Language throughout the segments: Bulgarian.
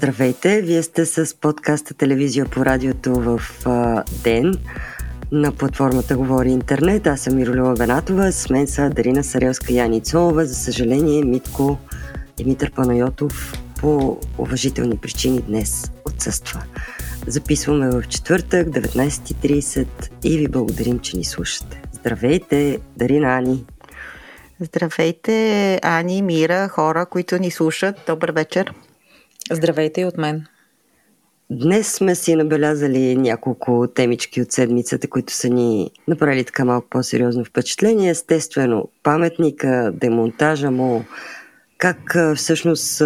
Здравейте! Вие сте с подкаста Телевизия по радиото в а, ден на платформата Говори Интернет. Аз съм Миролюва Бенатова, с мен са Дарина Сарелска и Яни Цолова. За съжаление, Митко Димитър Панайотов по уважителни причини днес отсъства. Записваме в четвъртък, 19.30 и ви благодарим, че ни слушате. Здравейте, Дарина Ани! Здравейте, Ани, Мира, хора, които ни слушат. Добър вечер! Здравейте и от мен. Днес сме си набелязали няколко темички от седмицата, които са ни направили така малко по-сериозно впечатление. Естествено, паметника, демонтажа му, как всъщност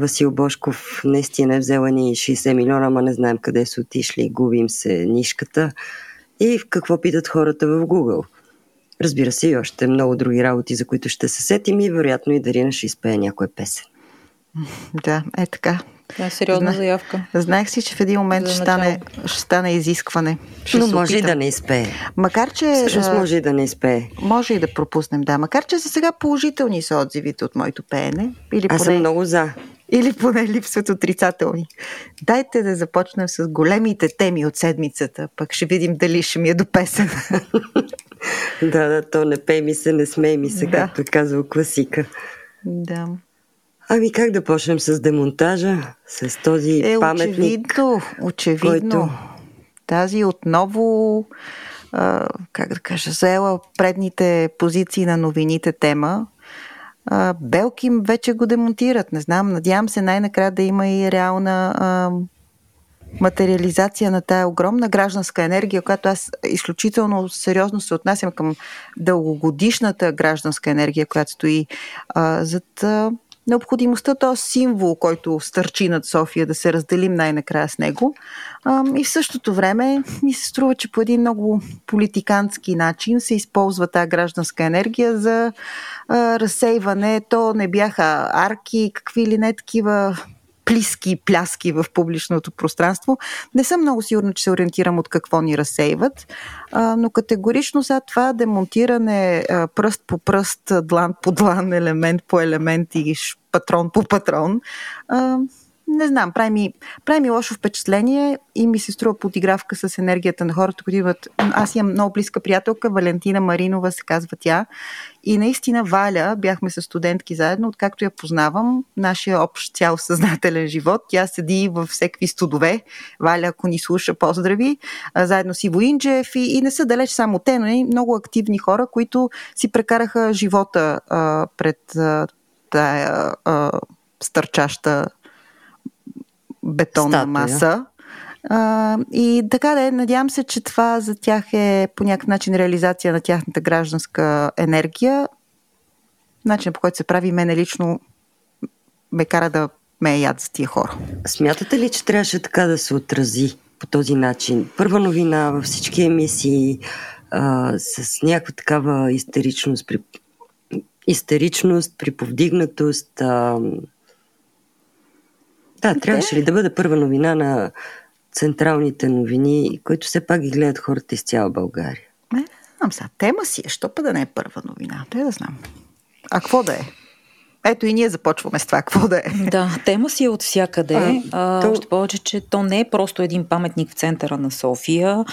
Васил Бошков наистина е взела ни 60 милиона, ама не знаем къде са отишли, губим се нишката. И в какво питат хората в Google. Разбира се, и още много други работи, за които ще се сетим и вероятно и Дарина ще изпее някоя песен. Да, е така. Да, сериозна Зна... заявка. Знаех си, че в един момент ще стане, ще стане изискване. Ще Но може и да не изпее. Макар, че... Всъщност може и да не изпее. Може и да пропуснем, да. Макар, че за сега положителни са отзивите от моето пеене. Или Аз поне... съм много за. Или поне липсват отрицателни. Дайте да започнем с големите теми от седмицата, пък ще видим дали ще ми е до песен. да, да, то не пей ми се, не смей ми се, да. както е казал класика. Да. Ами как да почнем с демонтажа, с този е, паметник? Очевидно, очевидно. Който... Тази отново, а, как да кажа, заела предните позиции на новините тема. А, Белким вече го демонтират. Не знам, надявам се най-накрая да има и реална а, материализация на тая огромна гражданска енергия, която аз изключително сериозно се отнасям към дългогодишната гражданска енергия, която стои а, зад а, необходимостта този символ, който стърчи над София, да се разделим най-накрая с него. И в същото време ми се струва, че по един много политикански начин се използва тази гражданска енергия за разсейване. То не бяха арки, какви ли не такива плиски пляски в публичното пространство. Не съм много сигурна, че се ориентирам от какво ни разсейват, а, но категорично за това демонтиране а, пръст по пръст, длан по длан, елемент по елемент и патрон по патрон, а, не знам, прави ми, прави ми лошо впечатление и ми се струва подигравка с енергията на хората, които имат... Аз имам много близка приятелка, Валентина Маринова се казва тя. И наистина Валя, бяхме с студентки заедно, откакто я познавам, нашия общ цял съзнателен живот. Тя седи в всеки студове. Валя, ако ни слуша, поздрави. Заедно с Иво Инджев и, и не са далеч само те, но и много активни хора, които си прекараха живота а, пред а, тая а, стърчаща бетонна Статуя. маса. А, и така да е, надявам се, че това за тях е по някакъв начин реализация на тяхната гражданска енергия. Начинът по който се прави мене лично ме кара да ме е яд за тия хора. Смятате ли, че трябваше така да се отрази по този начин? Първа новина във всички емисии а, с някаква такава истеричност, при... истеричност, приповдигнатост, а, да, трябваше ли да бъде първа новина на централните новини, които все пак ги гледат хората из цяла България? Не, не знам сега. Тема си е. Що па да не е първа новина? Той да знам. А какво да е? Ето и ние започваме с това. Какво да е? Да, тема си е от всякъде. А, то... Още повече, че то не е просто един паметник в центъра на София.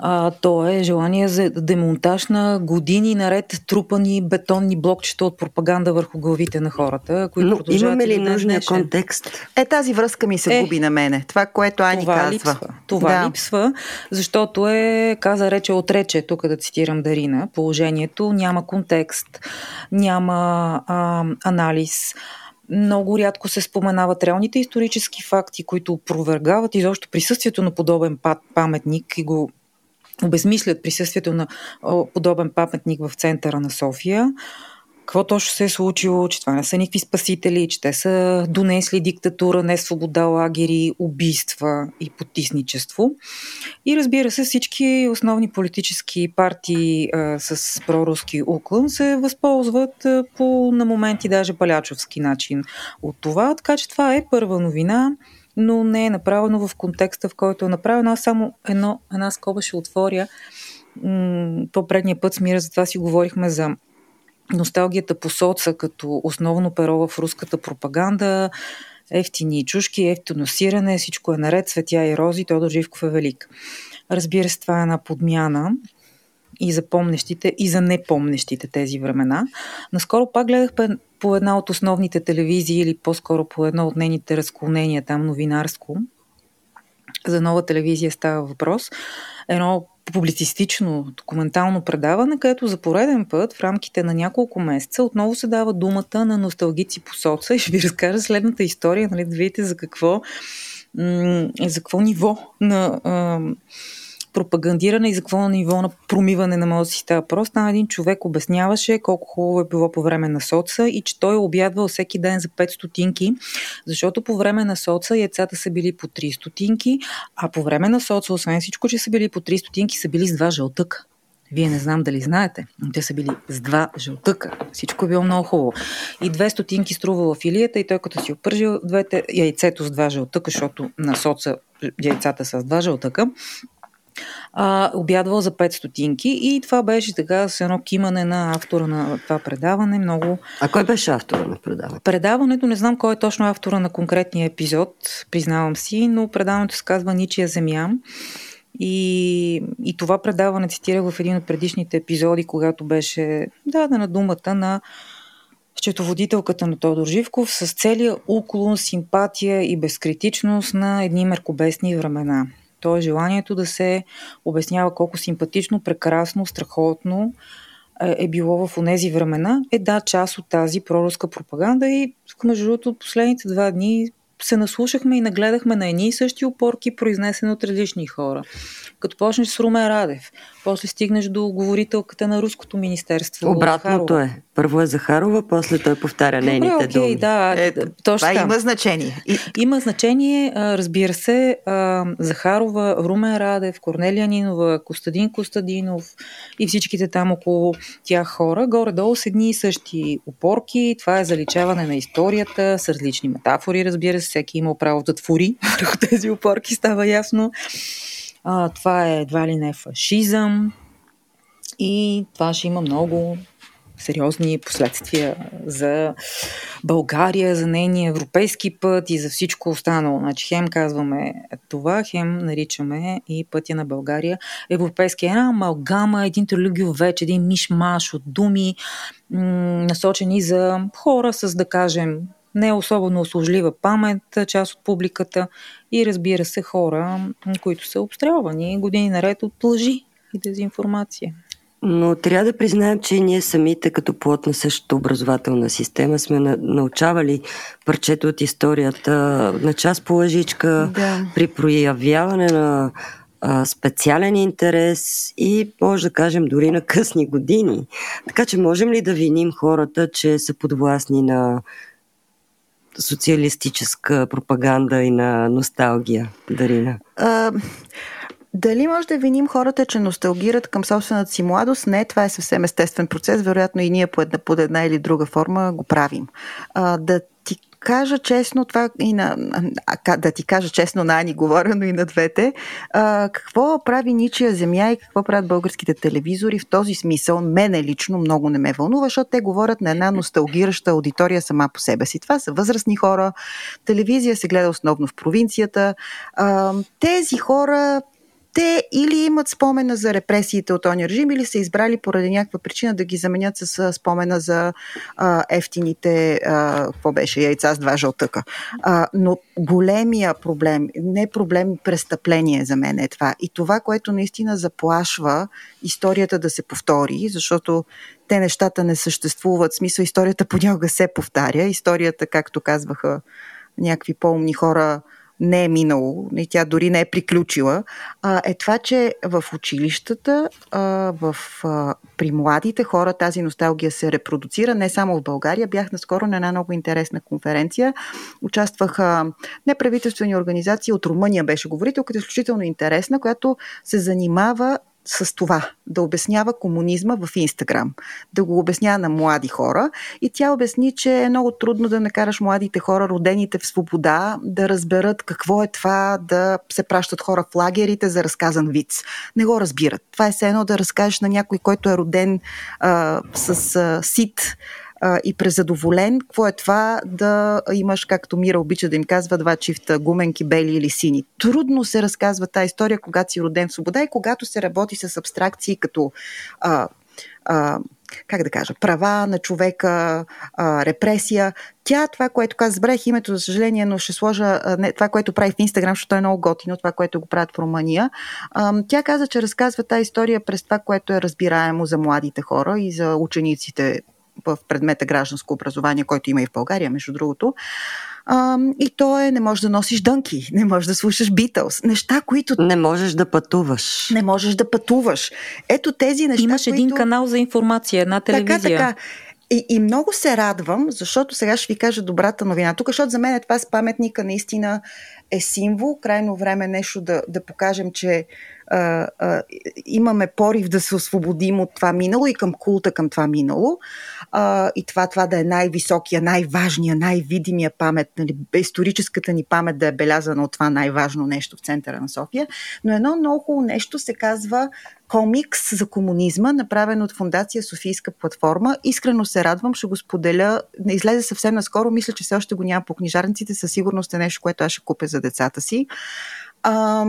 А, то е желание за демонтаж на години наред трупани бетонни блокчета от пропаганда върху главите на хората, които Но имаме ли нужния контекст? Е, тази връзка ми се е, губи на мене. Това, което Ани това казва. Липсва. Това да. липсва, защото е, каза рече отрече, тук да цитирам Дарина, положението няма контекст, няма а, анализ много рядко се споменават реалните исторически факти, които опровергават изобщо присъствието на подобен паметник и го обезмислят присъствието на подобен паметник в центъра на София. Какво точно се е случило, че това не са никакви спасители, че те са донесли диктатура, не свобода, лагери, убийства и потисничество. И разбира се, всички основни политически партии а, с проруски уклон се възползват а, по на моменти даже палячовски начин от това. Така че това е първа новина но не е направено в контекста, в който е направено. Аз само едно, една скоба ще отворя. По-предния път с Мира, за това си говорихме за носталгията по соца като основно перо в руската пропаганда. ефтини чушки, ефтино сирене, всичко е наред, светя и рози, Тодор Живков е велик. Разбира се, това е една подмяна и за помнещите, и за непомнещите тези времена. Наскоро пак гледах по една от основните телевизии или по-скоро по едно от нейните разклонения, там новинарско. За нова телевизия става въпрос. Едно публицистично, документално предаване, където за пореден път в рамките на няколко месеца отново се дава думата на носталгици по соца и ще ви разкажа следната история, нали, да видите за какво, за какво ниво на пропагандиране и за какво ниво на промиване на мозъци си става просто. Там един човек обясняваше колко хубаво е било по време на соца и че той е обядвал всеки ден за 5 стотинки, защото по време на соца яйцата са били по 3 стотинки, а по време на соца, освен всичко, че са били по 3 стотинки, са били с два жълтъка. Вие не знам дали знаете, но те са били с два жълтъка. Всичко е било много хубаво. И две стотинки струвала филията и той като си опържил двете яйцето с два жълтъка, защото на соца яйцата с два жълтъка, а, обядвал за 5 стотинки и това беше така с едно кимане на автора на това предаване. Много... А кой беше автора на предаването? Предаването, не знам кой е точно автора на конкретния епизод, признавам си, но предаването се казва Ничия земя. И, и това предаване цитирах в един от предишните епизоди, когато беше дадена думата на счетоводителката на Тодор Живков с целия уклон, симпатия и безкритичност на едни меркобесни времена. То е желанието да се обяснява колко симпатично, прекрасно, страхотно е, е било в тези времена. Е да, част от тази проруска пропаганда и между другото последните два дни се наслушахме и нагледахме на едни и същи опорки, произнесени от различни хора. Като почнеш с Румен Радев, после стигнеш до говорителката на Руското министерство. Обратното Захарова. е. Първо е Захарова, после той повтаря Добре, нейните окей, думи. Да, е, точно това има значение. И... Има значение, разбира се, Захарова, Румен Радев, Корнелия Нинова, Костадин Костадинов и всичките там около тях хора, горе-долу с едни и същи опорки. Това е заличаване на историята с различни метафори, разбира се. Всеки има право да твори върху тези опорки, става ясно. А, това е едва ли не фашизъм и това ще има много сериозни последствия за България, за нейния европейски път и за всичко останало. Значи хем казваме това, хем наричаме и пътя на България европейски. Една амалгама, един трилюгиов вече, един мишмаш от думи, м- насочени за хора с, да кажем, не особено услужлива памет, част от публиката и разбира се хора, които са обстрелвани години наред от лъжи и дезинформация. Но трябва да признаем, че ние самите като плод на същата образователна система сме научавали парчето от историята на част по лъжичка, да. при проявяване на а, специален интерес и може да кажем дори на късни години. Така че можем ли да виним хората, че са подвластни на социалистическа пропаганда и на носталгия, Дарина? А, дали може да виним хората, че носталгират към собствената си младост? Не, това е съвсем естествен процес. Вероятно и ние по една, под една или друга форма го правим. А, да кажа честно, това и на, а, да ти кажа честно на Ани говоря, но и на двете, а, какво прави ничия земя и какво правят българските телевизори в този смисъл, мене лично много не ме вълнува, защото те говорят на една носталгираща аудитория сама по себе си. Това са възрастни хора, телевизия се гледа основно в провинцията. А, тези хора те или имат спомена за репресиите от този режим, или са избрали поради някаква причина да ги заменят с спомена за а, ефтините, а, какво беше, яйца с два жълтъка. А, но големия проблем, не проблем, престъпление за мен е това. И това, което наистина заплашва историята да се повтори, защото те нещата не съществуват. В смисъл, историята понякога се повтаря. Историята, както казваха някакви по-умни хора, не е минало и тя дори не е приключила, а, е това, че в училищата, а, в, а, при младите хора тази носталгия се репродуцира не само в България. Бях наскоро на една много интересна конференция. Участваха неправителствени организации от Румъния, беше говорителката, изключително интересна, която се занимава с това, да обяснява комунизма в Инстаграм, да го обяснява на млади хора. И тя обясни, че е много трудно да накараш младите хора, родените в свобода, да разберат какво е това да се пращат хора в лагерите за разказан виц. Не го разбират. Това е все едно да разкажеш на някой, който е роден а, с а, сит а, и презадоволен. Какво е това да имаш, както Мира обича да им казва, два чифта гуменки, бели или сини. Трудно се разказва тази история, когато си роден в свобода и когато се работи с абстракции като а, а, как да кажа, права на човека, а, репресия. Тя, това, което каза, забравих името, за съжаление, но ще сложа а, не, това, което прави в Инстаграм, защото е много готино, това, което го правят в Румъния. А, тя каза, че разказва тази история през това, което е разбираемо за младите хора и за учениците в предмета гражданско образование, който има и в България, между другото. А, и то е, не можеш да носиш дънки, не можеш да слушаш Битълс. Неща, които... Не можеш да пътуваш. Не можеш да пътуваш. Ето тези неща, Имаш които... един канал за информация, една телевизия. Така, така. И, и много се радвам, защото сега ще ви кажа добрата новина. Тук, защото за мен е това с паметника наистина е символ. Крайно време е нещо да, да покажем, че а, а, имаме порив да се освободим от това минало и към култа към това минало. А, и това, това да е най-високия, най-важния, най-видимия памет, нали, историческата ни памет да е белязана от това най-важно нещо в центъра на София. Но едно много хубаво нещо се казва комикс за комунизма, направен от Фундация Софийска платформа. Искрено се радвам, ще го споделя. Не излезе съвсем наскоро, мисля, че все още го няма по книжарниците, със сигурност е нещо, което аз ще купя за децата си. А,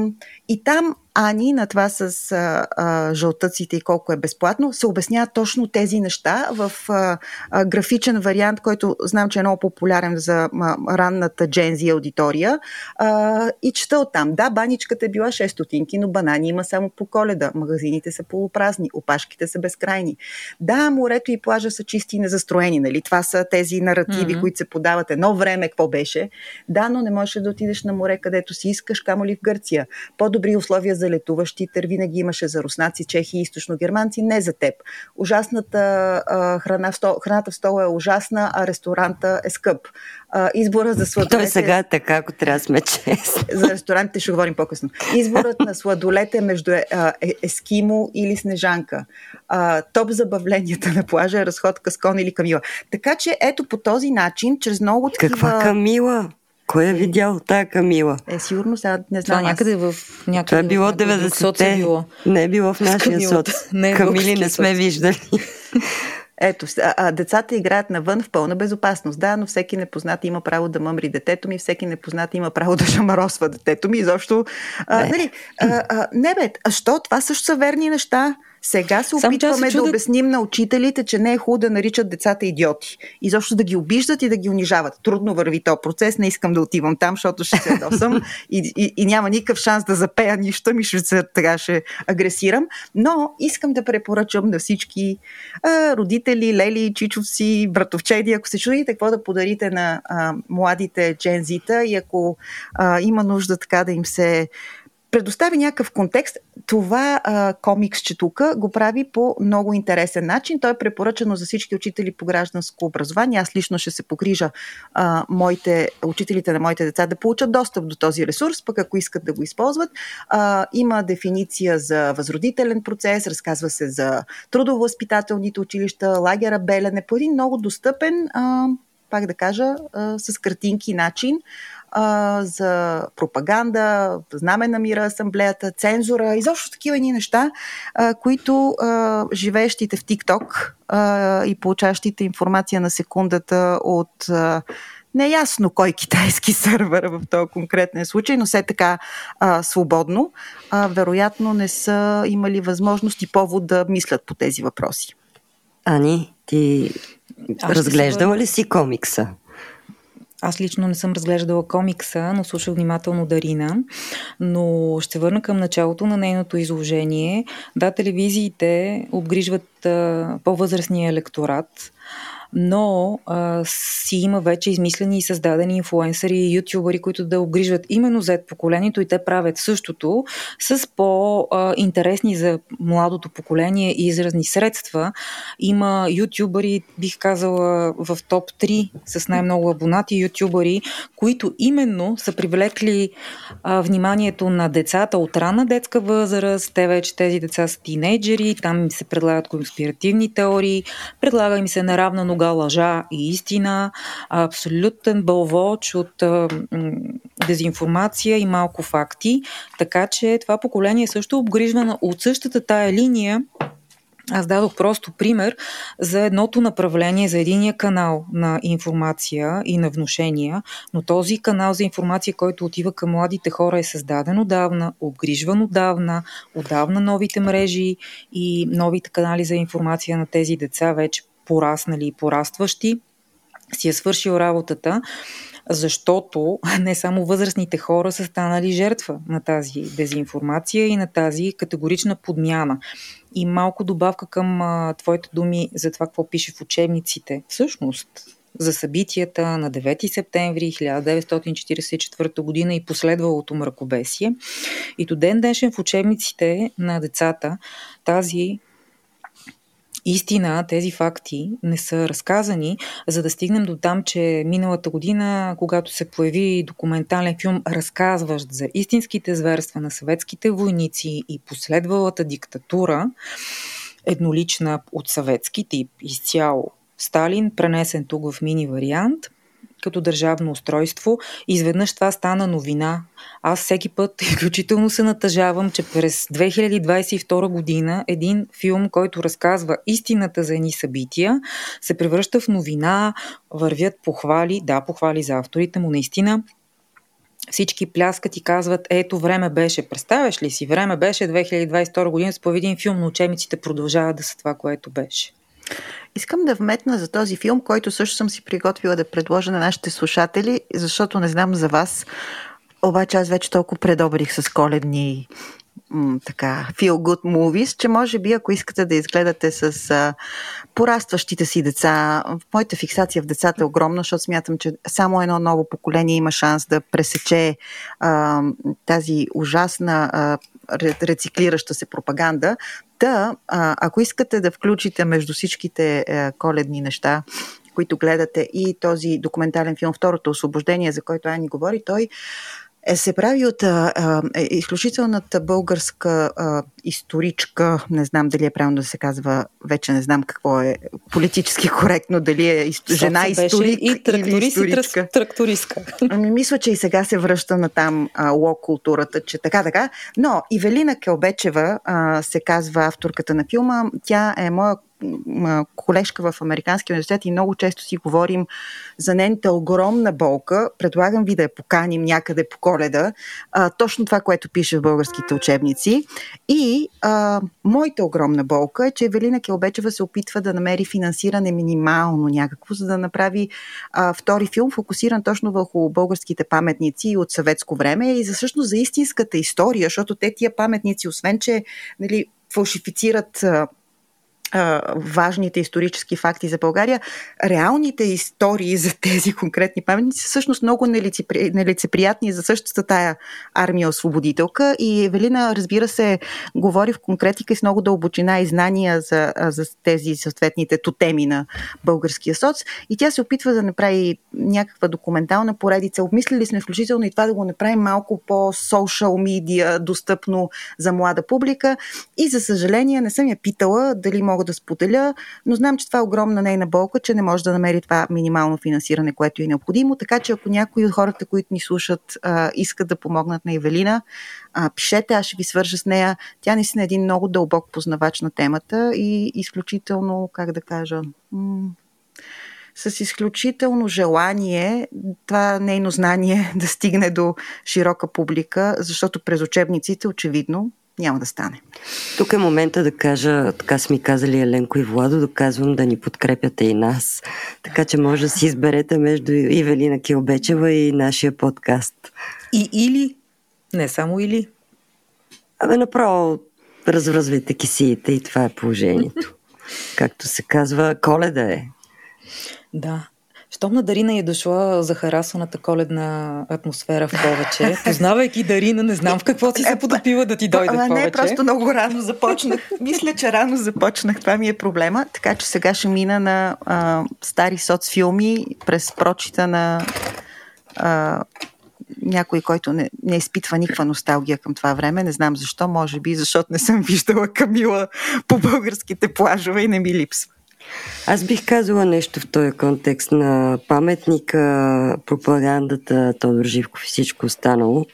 и там Ани на това с а, а, жълтъците и колко е безплатно, се обясняват точно тези неща в а, а, графичен вариант, който знам, че е много популярен за а, ранната джензи аудитория. А, и чета оттам. Да, баничката е била 6 стотинки, но банани има само по коледа. Магазините са полупразни, опашките са безкрайни. Да, морето и плажа са чисти и незастроени. Нали? Това са тези наративи, mm-hmm. които се подават едно време, какво беше. Да, но не можеш да отидеш на море, където си искаш, камо ли в Гърция. По-добри условия за летуващи, тър винаги имаше за руснаци, чехи и източно-германци, не за теб. Ужасната а, храна в стол, храната в стола е ужасна, а ресторанта е скъп. А, избора за сладолете... Той сега е така, ако трябва да сме честни. За ресторантите ще говорим по-късно. Изборът на сладолете е между е, е, ескимо или снежанка. А, топ забавленията на плажа е разходка с кон или камила. Така че ето по този начин, чрез много такива... Каква камила? Кой е видял тая Камила? Е, сигурно сега не знам. Това някъде в някъде Това е било 90-те. Било. Не е било в нашия соц. Не е Камили не сме виждали. Ето, а, а, децата играят навън в пълна безопасност. Да, но всеки непознат има право да мъмри детето ми, всеки непознат има право да шамаросва детето ми. Изобщо. А, не. Нали, а, а, не бе, а що? Това също са верни неща. Сега се опитваме да обясним на учителите, че не е хубаво да наричат децата идиоти. И защо да ги обиждат и да ги унижават. Трудно върви този процес, не искам да отивам там, защото ще се досам и, и, и няма никакъв шанс да запея нищо, ми ще се, така ще агресирам. Но искам да препоръчам на всички а, родители, лели, чичовци, братовчеди, ако се чудите какво да подарите на а, младите джензита и ако а, има нужда така да им се предостави някакъв контекст. Това а, комиксче тук го прави по много интересен начин. Той е препоръчено за всички учители по гражданско образование. Аз лично ще се погрижа а, моите, учителите на моите деца да получат достъп до този ресурс, пък ако искат да го използват. А, има дефиниция за възродителен процес, разказва се за трудово-възпитателните училища, лагера Белене, по един много достъпен, а, пак да кажа, а, с картинки начин а, за пропаганда, знаме на мира асамблеята, цензура, изобщо такива ни неща, а, които а, живеещите в ТикТок а, и получащите информация на секундата от а, неясно кой китайски сървър в този конкретен случай, но все така а, свободно, а, вероятно не са имали възможност и повод да мислят по тези въпроси. Ани, ти Аз разглеждала ли си комикса? Аз лично не съм разглеждала комикса, но слушах внимателно Дарина. Но ще върна към началото на нейното изложение. Да, телевизиите обгрижват а, по-възрастния електорат, но а, си има вече измислени и създадени инфуенсъри и ютубъри, които да обгрижват именно Z поколението и те правят същото с по-интересни за младото поколение и изразни средства. Има ютубъри, бих казала, в топ 3 с най-много абонати ютубъри, които именно са привлекли а, вниманието на децата от рана детска възраст. Те вече тези деца са тинейджери, там им се предлагат конспиративни теории, предлага им се наравна нога лъжа и истина, абсолютен бълвоч от дезинформация и малко факти. Така че това поколение е също обгрижвано от същата тая линия, Аз дадох просто пример за едното направление, за единия канал на информация и на вношения, но този канал за информация, който отива към младите хора е създаден отдавна, обгрижван отдавна, отдавна новите мрежи и новите канали за информация на тези деца вече пораснали и порастващи си е свършил работата защото не само възрастните хора са станали жертва на тази дезинформация и на тази категорична подмяна. И малко добавка към а, твоите думи за това, какво пише в учебниците. Всъщност, за събитията на 9 септември 1944 година и последвалото мракобесие. И до ден днешен в учебниците на децата тази истина, тези факти не са разказани, за да стигнем до там, че миналата година, когато се появи документален филм, разказващ за истинските зверства на съветските войници и последвалата диктатура, еднолична от съветски тип, изцяло Сталин, пренесен тук в мини вариант – като държавно устройство. Изведнъж това стана новина. Аз всеки път изключително се натъжавам, че през 2022 година един филм, който разказва истината за едни събития, се превръща в новина, вървят похвали, да, похвали за авторите му наистина, всички пляскат и казват, ето време беше, представяш ли си, време беше 2022 година, с един филм, но учебниците продължават да са това, което беше. Искам да вметна за този филм, който също съм си приготвила да предложа на нашите слушатели, защото не знам за вас, обаче аз вече толкова предобрих с коледни така, feel good movies, че може би ако искате да изгледате с а, порастващите си деца, моята фиксация в децата е огромна, защото смятам, че само едно ново поколение има шанс да пресече а, тази ужасна а, рециклираща се пропаганда. Та, а, ако искате да включите между всичките а, е, коледни неща, които гледате и този документален филм Второто освобождение, за който Ани говори, той се прави от а, а, е, изключителната българска а, историчка, не знам дали е правилно да се казва, вече не знам какво е политически коректно, дали е ист... жена историк и или историчка. трактористка. Ами, мисля, че и сега се връща на там а, лок културата, че така, така. Но Ивелина Келбечева а, се казва авторката на филма. Тя е моя колежка в Американския университет и много често си говорим за нейната огромна болка. Предлагам ви да я поканим някъде по коледа. А, точно това, което пише в българските учебници. И а, моята огромна болка е, че Евелина Келбечева се опитва да намери финансиране минимално някакво, за да направи а, втори филм, фокусиран точно върху българските паметници от съветско време и за всъщност за истинската история, защото те тия паметници, освен че нали, фалшифицират важните исторически факти за България, реалните истории за тези конкретни паметници са всъщност много нелицеприятни за същата тая армия освободителка. И Евелина, разбира се, говори в конкретика и с много дълбочина и знания за, за тези съответните тотеми на българския соц. И тя се опитва да направи някаква документална поредица. Обмислили сме включително и това да го направим малко по-социал медиа, достъпно за млада публика. И за съжаление не съм я питала дали мога мога да споделя, но знам, че това е огромна нейна болка, че не може да намери това минимално финансиране, което е необходимо. Така че ако някои от хората, които ни слушат, а, искат да помогнат на Евелина, а, пишете, аз ще ви свържа с нея. Тя наистина е един много дълбок познавач на темата и изключително, как да кажа, м- с изключително желание това нейно знание да стигне до широка публика, защото през учебниците очевидно няма да стане. Тук е момента да кажа, така са ми казали Еленко и Владо, доказвам да ни подкрепяте и нас. Така че може да си изберете между Ивелина Килбечева и нашия подкаст. И или? Не само или? Абе, направо развръзвайте кисиите и това е положението. Както се казва, коледа е. Да. Щом на Дарина е дошла за харасваната коледна атмосфера в повече, познавайки Дарина, не знам в какво си се е, подопива да ти дойде а, повече. Не, просто много рано започнах. Мисля, че рано започнах. Това ми е проблема. Така че сега ще мина на а, стари соцфилми през прочита на а, някой, който не, не изпитва никаква носталгия към това време. Не знам защо, може би, защото не съм виждала Камила по българските плажове и не ми липсва. Аз бих казала нещо в този контекст на паметника, пропагандата, Тодор Живков и всичко останало.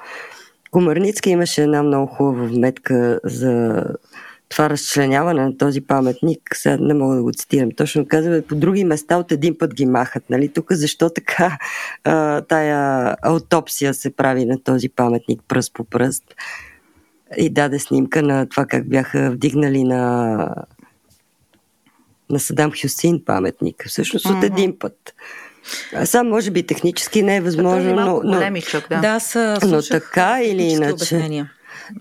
Комарницки имаше една много хубава вметка за това разчленяване на този паметник, сега не мога да го цитирам точно, казва, по други места от един път ги махат. Нали? Тук защо така а, тая аутопсия се прави на този паметник пръст по пръст и даде снимка на това как бяха вдигнали на на Садам Хюсин паметник. Всъщност от един път. А сам може би технически не е възможно, но, но, да. да са, но така или иначе. Обяснения.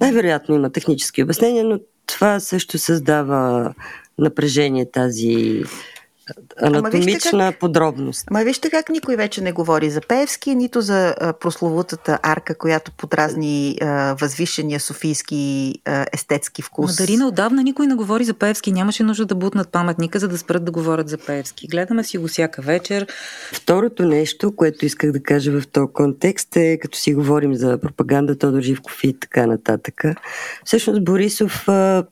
Най-вероятно има технически обяснения, но това също създава напрежение, тази анатомична как, подробност. Ма вижте как никой вече не говори за Певски, нито за прословутата арка, която подразни а, възвишения софийски а, естетски вкус. Ма Дарина, отдавна никой не говори за Певски. Нямаше нужда да бутнат паметника, за да спрат да говорят за Певски. Гледаме си го всяка вечер. Второто нещо, което исках да кажа в този контекст е, като си говорим за пропаганда, Тодор Живков и така нататък. Всъщност Борисов а,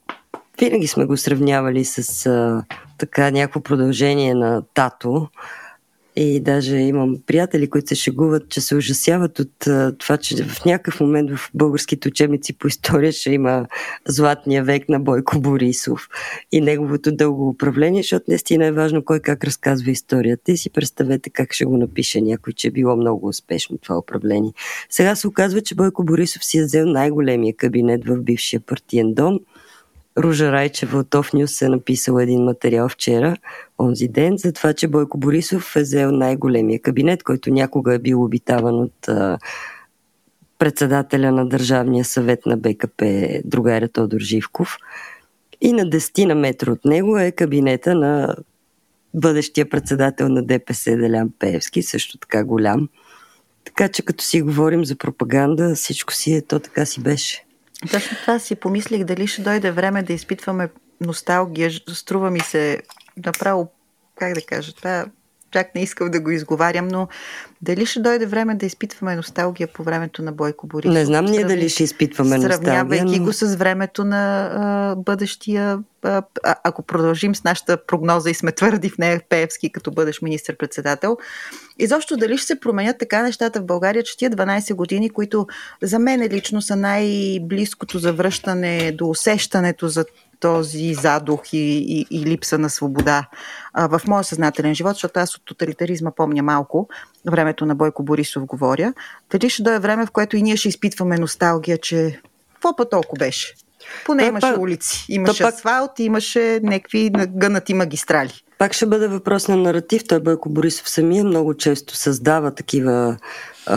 винаги сме го сравнявали с а, така някакво продължение на тато. И даже имам приятели, които се шегуват, че се ужасяват от а, това, че в някакъв момент в българските учебници по история ще има златния век на Бойко Борисов и неговото дълго управление, защото наистина е важно кой как разказва историята и си представете как ще го напише някой, че е било много успешно това управление. Сега се оказва, че Бойко Борисов си е взел най-големия кабинет в бившия партиен дом – Ружа Райчева от Оф Нюс е написала един материал вчера, онзи ден, за това, че Бойко Борисов е взел най-големия кабинет, който някога е бил обитаван от а, председателя на Държавния съвет на БКП, другаря Тодор Живков. И на 10 на метра от него е кабинета на бъдещия председател на ДПС Делян Пеевски, също така голям. Така че като си говорим за пропаганда, всичко си е, то така си беше. Точно това си помислих, дали ще дойде време да изпитваме носталгия. Струва ми се направо, как да кажа, това чак не искам да го изговарям, но дали ще дойде време да изпитваме носталгия по времето на Бойко Борисов? Не знам ние дали ще изпитваме носталгия. Сравнявайки но... го с времето на а, бъдещия, а, ако продължим с нашата прогноза и сме твърди в нея Пеевски като бъдещ министр-председател, изобщо дали ще се променят така нещата в България, че тия 12 години, които за мен лично са най-близкото завръщане до усещането за този задух и, и, и липса на свобода а, в моя съзнателен живот, защото аз от тоталитаризма помня малко, времето на Бойко Борисов говоря, дали ще дойде време, в което и ние ще изпитваме носталгия, че какво па толкова беше? Поне имаше пак, улици, имаше пак, асфалт, имаше някакви гънати магистрали. Пак ще бъде въпрос на наратив. Той Бойко Борисов самия много често създава такива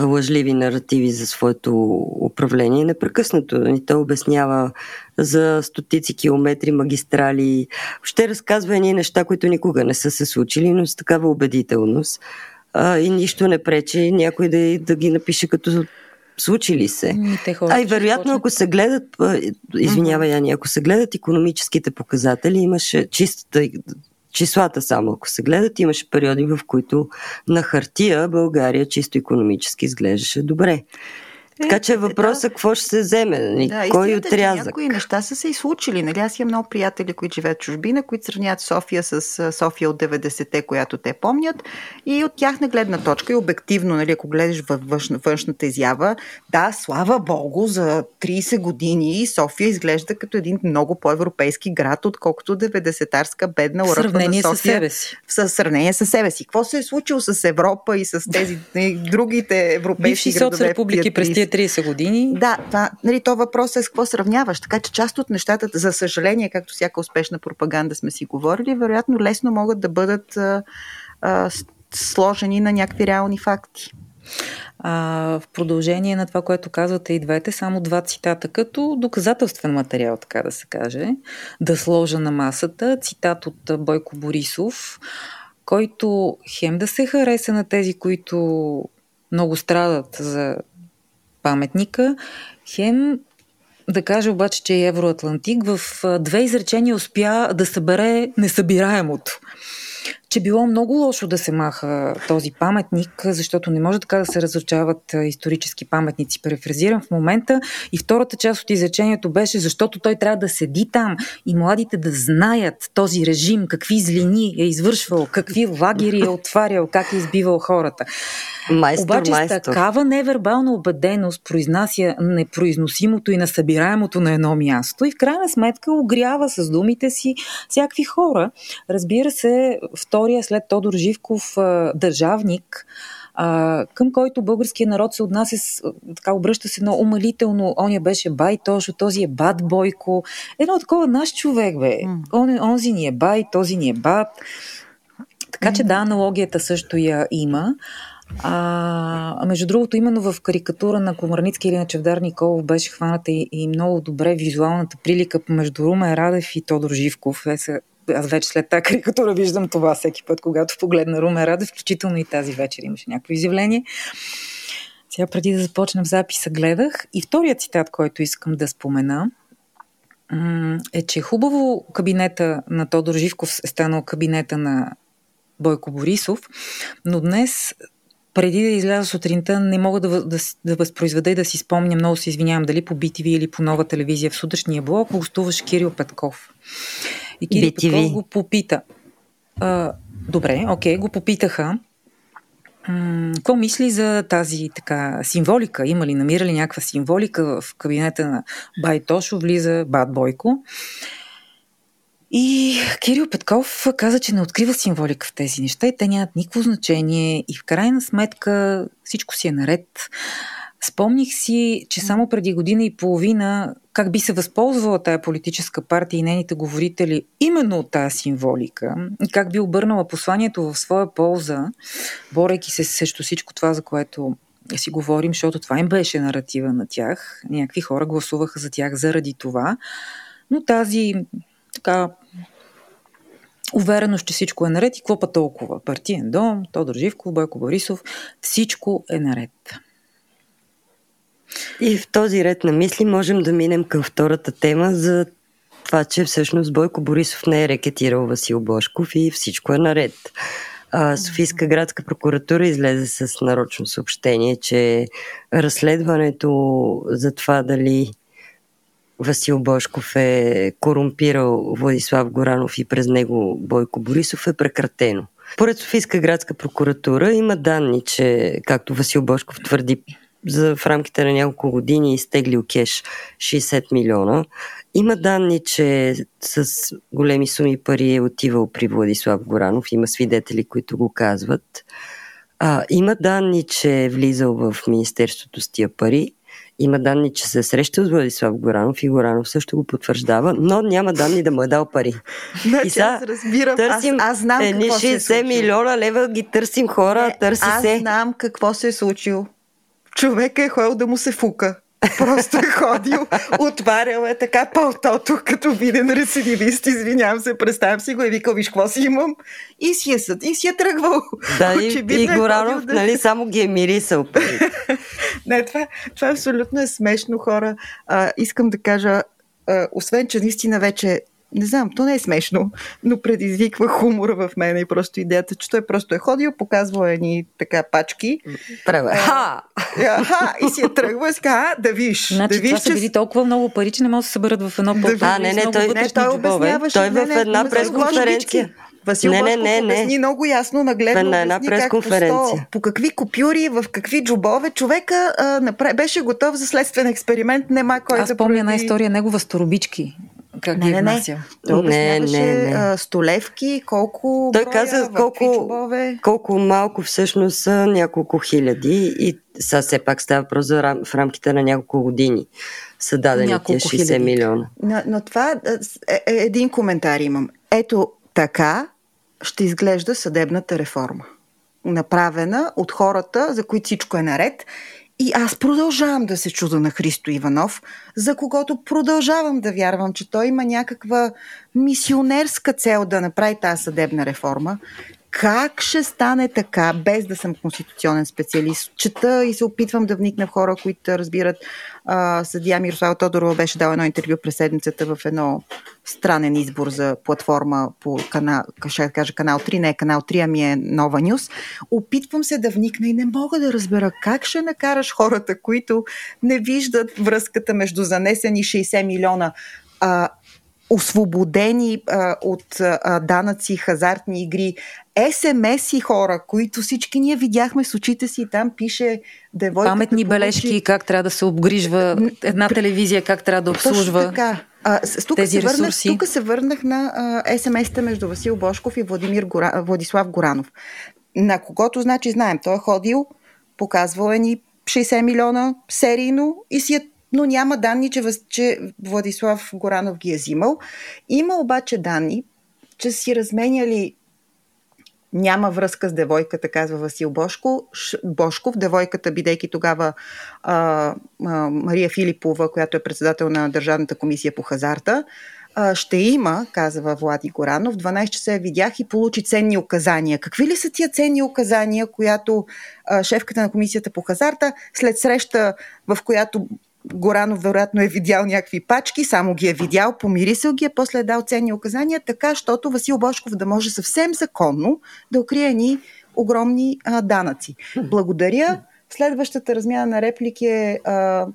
лъжливи наративи за своето управление. Непрекъснато ни той обяснява за стотици километри магистрали. Ще разказва едни неща, които никога не са се случили, но с такава убедителност. А, и нищо не пречи някой да, да ги напише като случили се. а и вероятно, ако се гледат, извинявай, Яни, ако се гледат економическите показатели, имаше чистата числата само, ако се гледат, имаше периоди, в които на хартия България чисто економически изглеждаше добре. Така че въпросът да. какво ще се вземе, нали? да, кой е отрязък. Някои неща са се и случили. Нали? Аз имам много приятели, които живеят в чужбина, които сравняват София с София от 90-те, която те помнят. И от тяхна гледна точка и обективно, нали, ако гледаш във външна, външната изява, да, слава Богу, за 30 години София изглежда като един много по-европейски град, отколкото 90-тарска бедна уръпа на София. С себе си. В сравнение с себе си. Какво се е случило с Европа и с тези другите европейски Бивши градове? Бивши през 30 години. Да, това, нали, то въпрос е с какво сравняваш. Така че част от нещата, за съжаление, както всяка успешна пропаганда сме си говорили, вероятно лесно могат да бъдат а, а, сложени на някакви реални факти. А, в продължение на това, което казвате и двете, само два цитата, като доказателствен материал, така да се каже, да сложа на масата. Цитат от Бойко Борисов, който хем да се хареса на тези, които много страдат за паметника. Хем да кажа обаче, че е Евроатлантик в две изречения успя да събере несъбираемото. Че било много лошо да се маха този паметник, защото не може така да се разрушават исторически паметници. Префразирам в момента. И втората част от изречението беше, защото той трябва да седи там и младите да знаят този режим, какви злини е извършвал, какви лагери е отварял, как е избивал хората. Майстор, Обаче майстор. с такава невербална убеденост произнася непроизносимото и насъбираемото на едно място и в крайна сметка огрява с думите си всякакви хора. Разбира се, втория след Тодор Живков държавник, към който българския народ се отнася, с, така обръща се едно умалително. Оня беше бай Тошо, този е бат Бойко. Едно такова наш човек, бе. Он, онзи ни е бай, този ни е бат. Така че да, аналогията също я има. А, между другото, именно в карикатура на Комарницки или на Чевдар Николов беше хваната и, и много добре визуалната прилика между Румен Радев и Тодор Живков. Е, са, аз вече след тази карикатура виждам това всеки път, когато погледна Румен Радев, включително и тази вечер имаше някакво изявление. Сега преди да започнем записа гледах. И вторият цитат, който искам да спомена, е, че хубаво кабинета на Тодор Живков е станал кабинета на Бойко Борисов, но днес преди да изляза сутринта, не мога да, да, да възпроизведа и да си спомня, много се извинявам, дали по BTV или по нова телевизия в сутрешния блок, гостуваш Кирил Петков. И Кирил BTV. Петков го попита. А, добре, окей, го попитаха. Какво мисли за тази така символика? Има ли, намира ли някаква символика в кабинета на Байтошо, влиза Бат Бойко? И Кирил Петков каза, че не открива символика в тези неща и те нямат никакво значение и в крайна сметка всичко си е наред. Спомних си, че само преди година и половина как би се възползвала тая политическа партия и нейните говорители именно от тая символика как би обърнала посланието в своя полза, борейки се срещу всичко това, за което си говорим, защото това им беше наратива на тях. Някакви хора гласуваха за тях заради това. Но тази така увереност, че всичко е наред и какво па толкова. Партиен дом, Тодор Живков, Бойко Борисов, всичко е наред. И в този ред на мисли можем да минем към втората тема за това, че всъщност Бойко Борисов не е рекетирал Васил Бошков и всичко е наред. А, Софийска градска прокуратура излезе с нарочно съобщение, че разследването за това дали Васил Бошков е корумпирал Владислав Горанов и през него Бойко Борисов е прекратено. Поред Софийска градска прокуратура има данни, че, както Васил Бошков твърди, за в рамките на няколко години изтеглил кеш 60 милиона. Има данни, че с големи суми пари е отивал при Владислав Горанов. Има свидетели, които го казват. А, има данни, че е влизал в Министерството с тия пари. Има данни, че се е срещал с Владислав Горанов и Горанов също го потвърждава, но няма данни да му е дал пари. Значи, и сега аз разбирам, търсим аз, аз знам едни какво 60 се е милиона лева ги търсим хора, Не, търси аз се. Аз знам какво се е случило. Човека е ходил да му се фука. Просто е ходил, отварял е така палтото, като виден рецидивист, извинявам се, представям си го и викал, виж какво си имам. И си е съд, и си е тръгвал. Да, и, и е Горанов, да... нали, само ги е мирисал. Не, това, това абсолютно е смешно, хора. А, искам да кажа, а, освен, че наистина вече не знам, то не е смешно, но предизвиква хумора в мен и просто идеята, че той просто е ходил, показвал едни така пачки. Правя. Ха! Ха! И си е тръгва и ска, да виж. Значи, да виж, това че... са били толкова много пари, че не могат да се съберат в едно по А, не, не, той, не, той обясняваше. Той в една пресконференция. Васил не, не, не, обясни много ясно, нагледно на една пресконференция. По, по какви купюри, в какви джобове. Човека а, напра... беше готов за следствен експеримент, нема кой Аз да помня една история, негова сторобички как не, ги е не, не. Той не, не, не. столевки, колко Той каза колко, колко малко всъщност са няколко хиляди и сега все пак става въпрос в рамките на няколко години са дадени няколко тия 60 хиляди. милиона. Но, но това е, е, един коментар имам. Ето така ще изглежда съдебната реформа. Направена от хората, за които всичко е наред и аз продължавам да се чуда на Христо Иванов, за когото продължавам да вярвам, че той има някаква мисионерска цел да направи тази съдебна реформа. Как ще стане така, без да съм конституционен специалист? Чета и се опитвам да вникна в хора, които разбират. А, съдия Мирослава Тодорова беше дал едно интервю през седмицата в едно странен избор за платформа по канал, ще кажа канал 3, не е канал 3, ами е Нова Нюс. Опитвам се да вникна и не мога да разбера как ще накараш хората, които не виждат връзката между занесени 60 милиона а, освободени а, от а, данъци, хазартни игри, СМС и хора, които всички ние видяхме с очите си там пише девойката Паметни получи... бележки, как трябва да се обгрижва една телевизия, как трябва да обслужва Точно така. А, тук тези се върнах, Тук се върнах на а, СМС-та между Васил Бошков и Владимир Гора, Владислав Горанов. На когото, значи, знаем, той е ходил, показвал е ни 60 милиона серийно и си е но няма данни, че, че Владислав Горанов ги е взимал. Има обаче данни, че си разменяли няма връзка с девойката, казва Васил Бошко, Бошков. Девойката, бидейки тогава а, а, Мария Филипова, която е председател на Държавната комисия по хазарта, а, ще има, казва Влади Горанов, 12 часа я видях и получи ценни указания. Какви ли са тия ценни указания, която а, шефката на комисията по хазарта след среща, в която Горанов вероятно е видял някакви пачки, само ги е видял, помирисал ги, а после е дал ценни указания, така, щото Васил Бошков да може съвсем законно да укрие ни огромни а, данъци. Благодаря. Следващата размяна на реплики е а,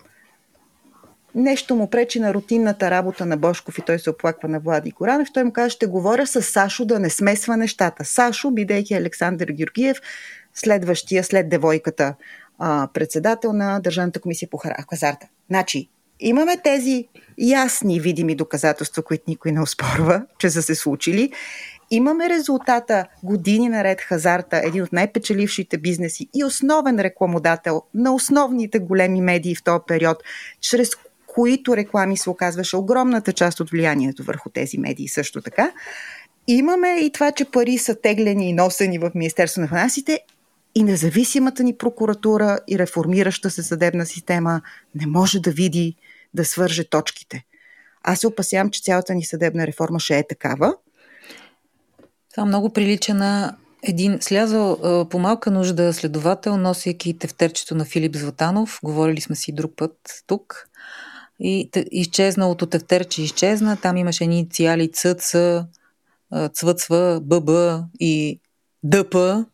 нещо му пречи на рутинната работа на Бошков и той се оплаква на Влади Горанов. Той му каза, ще говоря с Сашо да не смесва нещата. Сашо, бидейки Александър Георгиев, следващия след девойката председател на Държавната комисия по хазарта. Значи, имаме тези ясни, видими доказателства, които никой не оспорва, че са се случили. Имаме резултата години наред хазарта, един от най-печелившите бизнеси и основен рекламодател на основните големи медии в този период, чрез които реклами се оказваше огромната част от влиянието върху тези медии също така. Имаме и това, че пари са теглени и носени в Министерство на финансите и независимата ни прокуратура и реформираща се съдебна система не може да види, да свърже точките. Аз се опасявам, че цялата ни съдебна реформа ще е такава. Това много прилича на един слязал по малка нужда следовател, носейки тефтерчето на Филип Златанов. Говорили сме си друг път тук. И изчезналото тефтерче изчезна. Там имаше едни циали ЦЦ, цвъцва, ББ и ДП.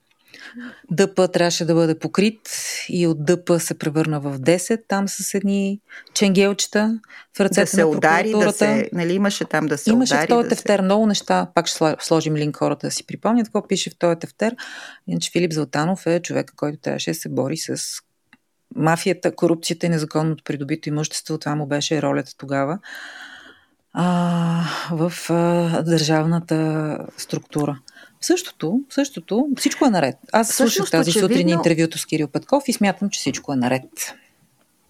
ДП трябваше да бъде покрит и от ДП се превърна в 10, там с едни ченгелчета в ръцете да се на удари, да се, нали, имаше там да се имаше удари. в този да тефтер се... много неща, пак ще сложим линк хората да си припомнят какво пише в този тефтер. Иначе Филип Златанов е човека, който трябваше да се бори с мафията, корупцията и незаконното придобито имущество. Това му беше ролята тогава а, в а, държавната структура. Същото, същото, всичко е наред. Аз слушах тази очевидно... сутрин интервюто с Кирил Петков и смятам, че всичко е наред.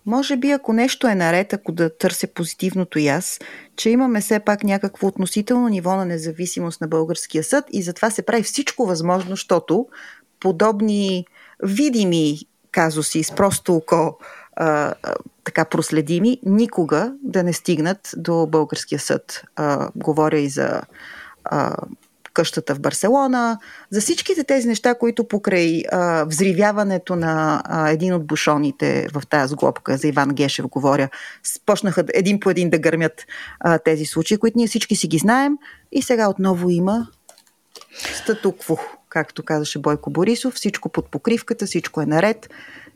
Може би, ако нещо е наред, ако да търся позитивното и аз, че имаме все пак някакво относително ниво на независимост на българския съд и затова се прави всичко възможно, защото подобни видими казуси с просто око а, така проследими, никога да не стигнат до българския съд. А, говоря и за а, къщата в Барселона, за всичките тези неща, които покрай а, взривяването на а, един от бушоните в тази сглобка, за Иван Гешев говоря, почнаха един по един да гърмят а, тези случаи, които ние всички си ги знаем. И сега отново има статукво, както казаше Бойко Борисов, всичко под покривката, всичко е наред,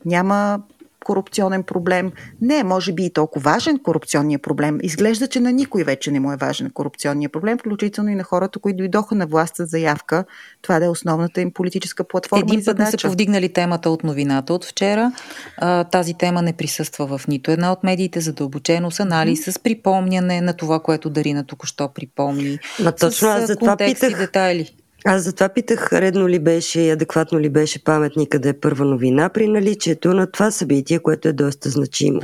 няма корупционен проблем. Не, може би и толкова важен корупционния проблем. Изглежда, че на никой вече не му е важен корупционния проблем, включително и на хората, които дойдоха на власт с заявка. Това да е основната им политическа платформа. Един път не са повдигнали темата от новината от вчера. Тази тема не присъства в нито една от медиите, задълбочено с анализ, с припомняне на това, което Дарина току-що припомни. Но точно аз за това питах. детайли. Аз затова питах, редно ли беше и адекватно ли беше паметника да е първа новина при наличието на това събитие, което е доста значимо.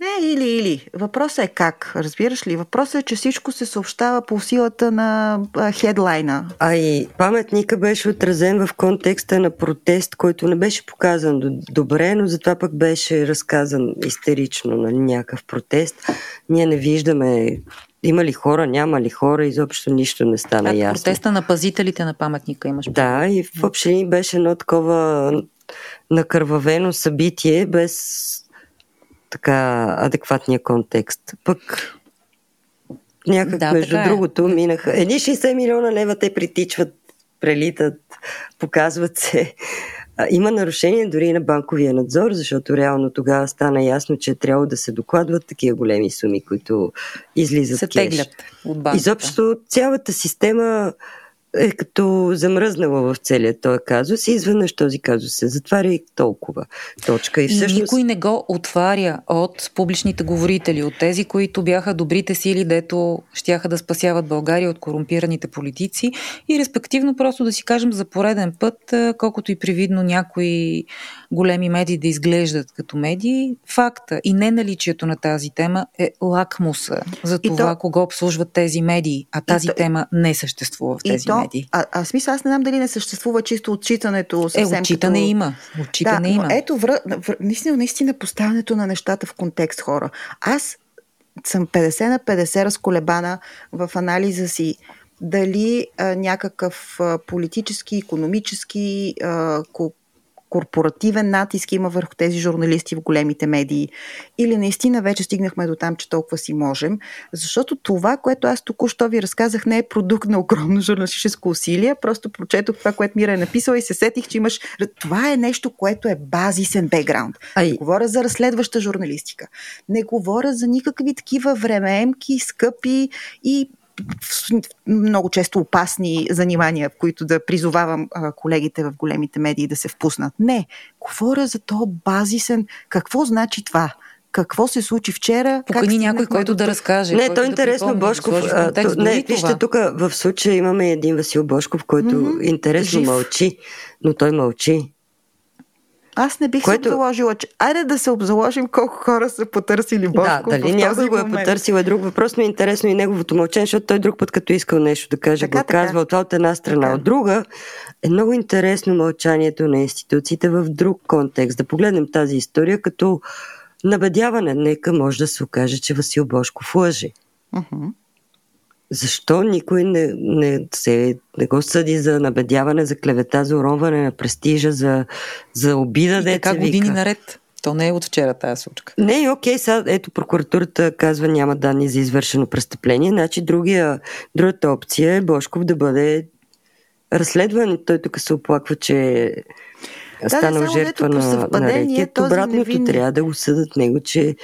Не, или, или. Въпросът е как, разбираш ли? Въпросът е, че всичко се съобщава по силата на а, хедлайна. А и паметника беше отразен в контекста на протест, който не беше показан добре, но затова пък беше разказан истерично на някакъв протест. Ние не виждаме има ли хора, няма ли хора, изобщо нищо не стана а, ясно. Протеста на пазителите на паметника имаш. Да, и в общини беше едно такова накървавено събитие без така адекватния контекст. Пък някак да, между е. другото минаха едни 60 милиона лева те притичват, прелитат, показват се. Има нарушение дори на банковия надзор, защото реално тогава стана ясно, че трябва да се докладват такива големи суми, които излизат се кеш. теглят от банката. Изобщо цялата система е като замръзнала в целия този казус и изведнъж този казус се затваря и толкова. Точка. И, всъщност... и никой не го отваря от публичните говорители, от тези, които бяха добрите сили, дето щяха да спасяват България от корумпираните политици и респективно просто да си кажем за пореден път, колкото и привидно някои големи медии да изглеждат като медии, факта и не наличието на тази тема е лакмуса за това то... кого обслужват тези медии, а тази то... тема не съществува в тези то... медии. А, а смисъл, аз не знам дали не съществува чисто отчитането. Съвсем е, отчитане като... има. Отчитане да, има. Но ето, вър... Вър... наистина, наистина поставянето на нещата в контекст хора. Аз съм 50 на 50 разколебана в анализа си дали а, някакъв а, политически, економически, а, корпоративен натиск има върху тези журналисти в големите медии или наистина вече стигнахме до там, че толкова си можем, защото това, което аз току-що ви разказах, не е продукт на огромно журналистическо усилие, просто прочетох това, което Мира е написала и се сетих, че имаш... Това е нещо, което е базисен бекграунд. Ай. Не говоря за разследваща журналистика. Не говоря за никакви такива времеемки, скъпи и много често опасни занимания, в които да призовавам колегите в големите медии да се впуснат. Не, говоря за то базисен. Какво значи това? какво се случи вчера. Покани някой, който да разкаже. Не, то е интересно, да Бошков. То, не, вижте, тук в случая имаме един Васил Бошков, който mm-hmm. интересно Жив. мълчи, но той мълчи. Аз не бих Което... се заложила, че айде да се обзаложим колко хора са потърсили Бошков. Да, дали някой го е потърсил е друг въпрос, но е интересно и неговото мълчание, защото той друг път, като искал нещо да каже, така, го така. казва от една страна. Така. От друга е много интересно мълчанието на институциите в друг контекст. Да погледнем тази история като набедяване. Нека може да се окаже, че Васил Бошков лъже. Uh-huh. Защо никой не, не, се, не го съди за набедяване, за клевета, за уронване на престижа, за, за обида? И така години вика. наред. То не е от вчера тази случка. Не, окей, сега ето прокуратурата казва няма данни за извършено престъпление, значи другия, другата опция е Бошков да бъде разследван. Той тук се оплаква, че е станал да, жертва на, на рекет. Обратното невинни... трябва да го съдат него, че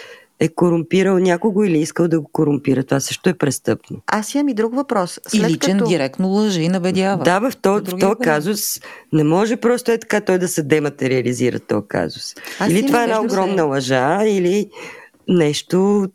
е корумпирал някого или искал да го корумпира. Това също е престъпно. Аз имам и друг въпрос. След и личен като... директно лъже и набедява. Да, в този то казус не може просто е така той да се дематериализира този казус. Аз или това е една огромна се... лъжа, или нещо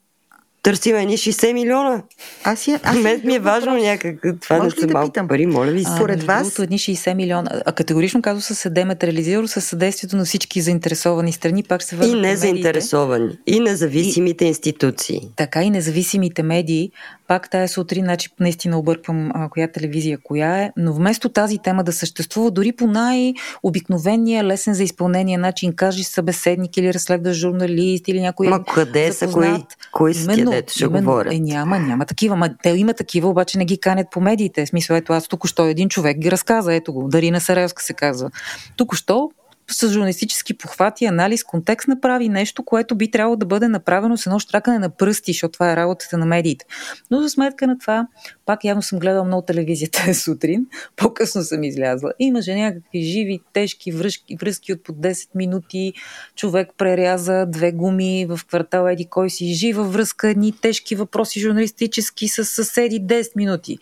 търсим едни 60 милиона. Аз, я, аз Мен ми е важно някак това Може да са да малко питам? пари, моля ви. Според вас... Другото, едни 60 милиона. А категорично казва се дематериализира със съдействието на всички заинтересовани страни. Пак се и незаинтересовани. И независимите и, институции. Така и независимите медии. Пак тая сутрин, значи наистина обърквам а, коя телевизия коя е, но вместо тази тема да съществува дори по най-обикновения, лесен за изпълнение начин, кажи събеседник или разследващ журналист или някой. Ма къде са, кои, кои са именно, дето ще именно, говорят. Е, няма, няма такива. Ма, те има такива, обаче не ги канят по медиите. В смисъл, ето аз тук що един човек ги разказа. Ето го. Дарина Саревска се казва. Тук що с журналистически похвати, анализ, контекст направи нещо, което би трябвало да бъде направено с едно штракане на пръсти, защото това е работата на медиите. Но за сметка на това, пак явно съм гледала много телевизията сутрин, по-късно съм излязла. Имаше някакви живи, тежки връзки, връзки от по 10 минути, човек преряза две гуми в квартал Еди кой си, жива връзка, едни тежки въпроси журналистически с съседи 10 минути.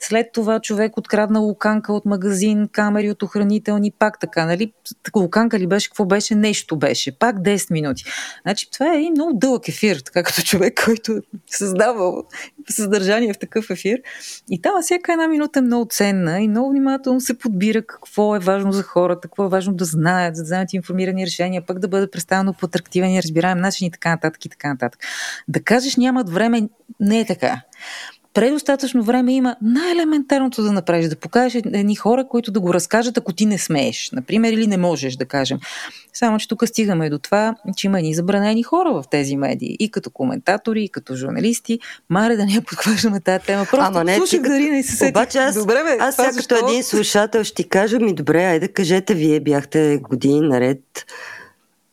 След това човек открадна луканка от магазин, камери от охранителни, пак така, нали? луканка ли беше, какво беше, нещо беше. Пак 10 минути. Значи това е един много дълъг ефир, така като човек, който е създава съдържание в такъв ефир. И там всяка една минута е много ценна и много внимателно се подбира какво е важно за хората, какво е важно да знаят, за да вземат информирани решения, пък да бъде представено по атрактивен и разбираем начин и така нататък и така нататък. Да кажеш нямат време, не е така предостатъчно време има най-елементарното да направиш, да покажеш едни хора, които да го разкажат, ако ти не смееш, например, или не можеш да кажем. Само, че тук стигаме до това, че има ни забранени хора в тези медии. И като коментатори, и като журналисти. Маре да не я подхващаме тази тема. Просто Ама не, слушах като... Дарина и се сетих. Обаче аз, добре, бе, аз сега като един слушател ще кажа ми, добре, айде кажете, вие бяхте години наред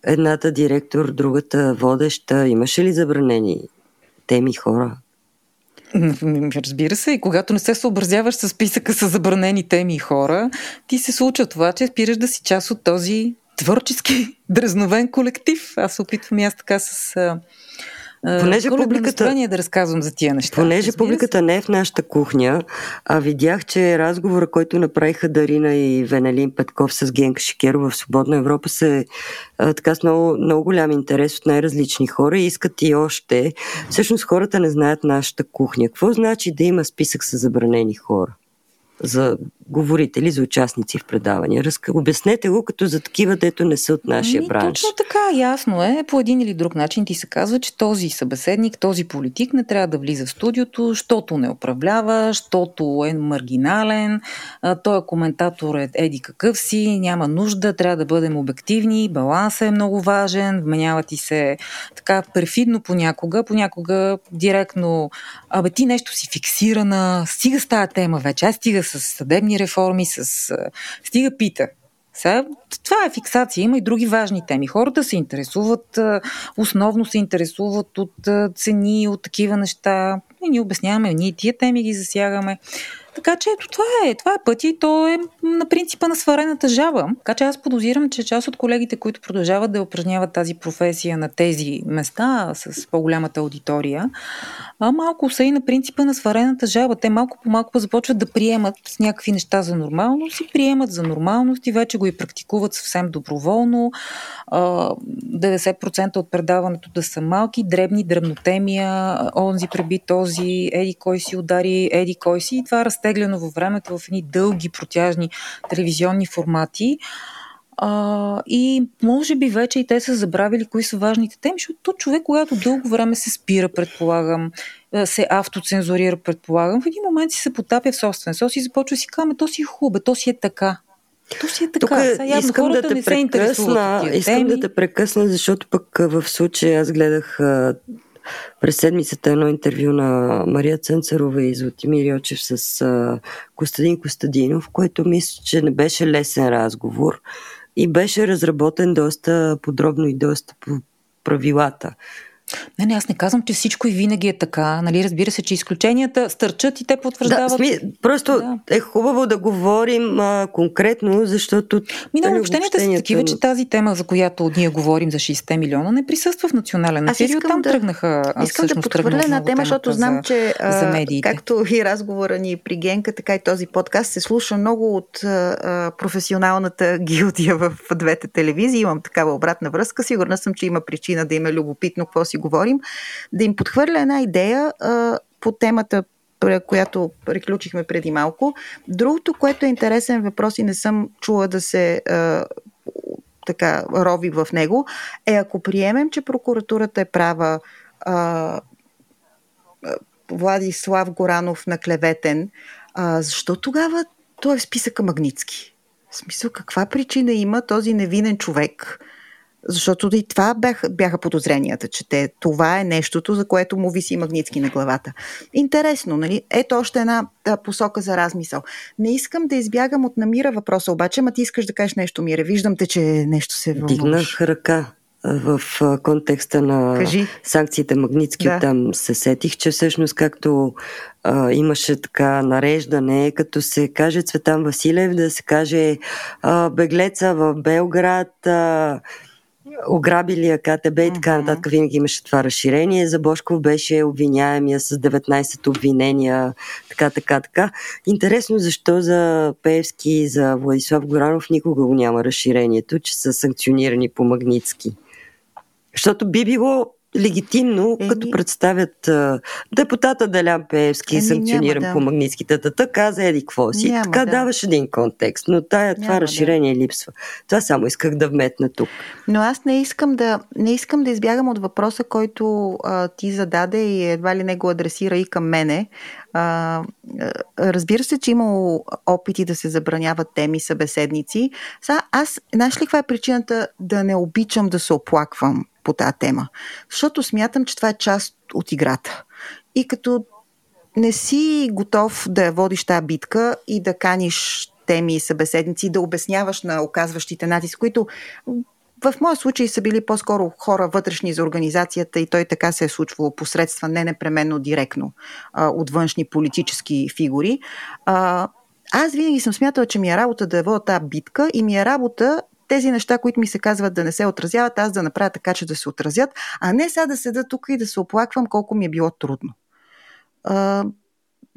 едната директор, другата водеща. Имаше ли забранени теми хора? Разбира се, и когато не се съобразяваш с списъка с забранени теми и хора, ти се случва това, че спираш да си част от този творчески дразновен колектив. Аз опитвам и аз така с Понеже публиката, да разказвам за тия неща. Понеже публиката не е в нашата кухня, а видях, че разговора, който направиха Дарина и Венелин Петков с Генка Шикерова в Свободна Европа се така с много, много голям интерес от най-различни хора и искат и още. Всъщност хората не знаят нашата кухня. Какво значи да има списък с забранени хора? за говорители, за участници в предавания. Разка... Обяснете го като за такива, дето не са от нашия Ми, бранш. Точно така, ясно е. По един или друг начин ти се казва, че този събеседник, този политик не трябва да влиза в студиото, защото не управлява, защото е маргинален, той е коментатор е еди какъв си, няма нужда, трябва да бъдем обективни, балансът е много важен, вменява ти се така перфидно понякога, понякога директно, абе ти нещо си фиксирана, стига с тази тема вече, аз стига с реформи, с... Стига пита. Това е фиксация. Има и други важни теми. Хората се интересуват, основно се интересуват от цени, от такива неща. И ние обясняваме, ние тия теми ги засягаме. Така че ето това е, това е пътя и то е на принципа на сварената жаба. Така че аз подозирам, че част от колегите, които продължават да упражняват тази професия на тези места с по-голямата аудитория, а малко са и на принципа на сварената жаба. Те малко по малко започват да приемат някакви неща за нормалност и приемат за нормалност и вече го и практикуват съвсем доброволно. 90% от предаването да са малки, дребни, дръбнотемия, онзи преби този, еди кой си удари, еди кой си и това расте разтегляно във времето в едни дълги, протяжни телевизионни формати. А, и може би вече и те са забравили кои са важните теми, защото човек, когато дълго време се спира, предполагам, се автоцензурира, предполагам, в един момент си се потапя в собствен сос и започва си казваме, то си е хубаво, то си е така. То си е така. Тук Сега, явно искам хората да те не прекъсна, се Искам теми. да те прекъсна, защото пък в случая аз гледах през седмицата едно интервю на Мария Цънцарова и Златимир Йочев с а, Костадин Костадинов, което мисля, че не беше лесен разговор и беше разработен доста подробно и доста по правилата. Не, не, аз не казвам, че всичко и винаги е така. Нали, разбира се, че изключенията стърчат и те потвърждават. Да, сми, просто да. е хубаво да говорим а, конкретно, защото. Минало нали, общенията са такива, че тази тема, за която ние говорим за 60 милиона, не присъства в национален ефир. Оттам да, тръгнаха. Искам да потвърля една тема, защото знам, че за, за медиите. както и разговора ни при Генка, така и този подкаст се слуша много от а, професионалната гилдия в двете телевизии. Имам такава обратна връзка. Сигурна съм, че има причина да има любопитно какво си си говорим, да им подхвърля една идея а, по темата, която приключихме преди малко. Другото, което е интересен въпрос и не съм чула да се а, така рови в него, е ако приемем, че прокуратурата е права а, Владислав Горанов на клеветен, а, защо тогава той е в списъка Магницки? В смисъл, каква причина има този невинен човек защото и това бяха, бяха подозренията, че те, това е нещото, за което му виси Магницки на главата. Интересно, нали? Ето още една да, посока за размисъл. Не искам да избягам от намира въпроса, обаче, ма ти искаш да кажеш нещо, Мире. Виждам те, че нещо се вълнуваш. Дигнах ръка в контекста на Кажи. санкциите Магницки, да. там се сетих, че всъщност както а, имаше така нареждане, като се каже Цветан Василев, да се каже а, беглеца в Белград, а, ограбили КТБ и така нататък. Винаги имаше това разширение. За Бошков беше обвиняемия с 19 обвинения, така, така, така. Интересно защо за Певски и за Владислав Горанов никога го няма разширението, че са санкционирани по Магницки. Защото би било легитимно, Еми... като представят а, депутата Делян Пеевски, Еми, санкциониран да. по магнитските дата, каза еди какво си. Няма, така да. даваш един контекст, но тая, това няма, разширение да. липсва. Това само исках да вметна тук. Но аз не искам да, не искам да избягам от въпроса, който а, ти зададе и едва ли не го адресира и към мене. А, разбира се, че имало опити да се забраняват теми събеседници. Са, аз, знаеш ли каква е причината да не обичам да се оплаквам по тази тема? Защото смятам, че това е част от играта. И като не си готов да водиш тази битка и да каниш теми и събеседници, да обясняваш на оказващите натиск, които в моя случай са били по-скоро хора вътрешни за организацията и той така се е случвало посредства, не непременно директно а, от външни политически фигури. А, аз винаги съм смятала, че ми е работа да водя тази битка и ми е работа тези неща, които ми се казват да не се отразяват, аз да направя така, че да се отразят, а не сега да седа тук и да се оплаквам колко ми е било трудно. А,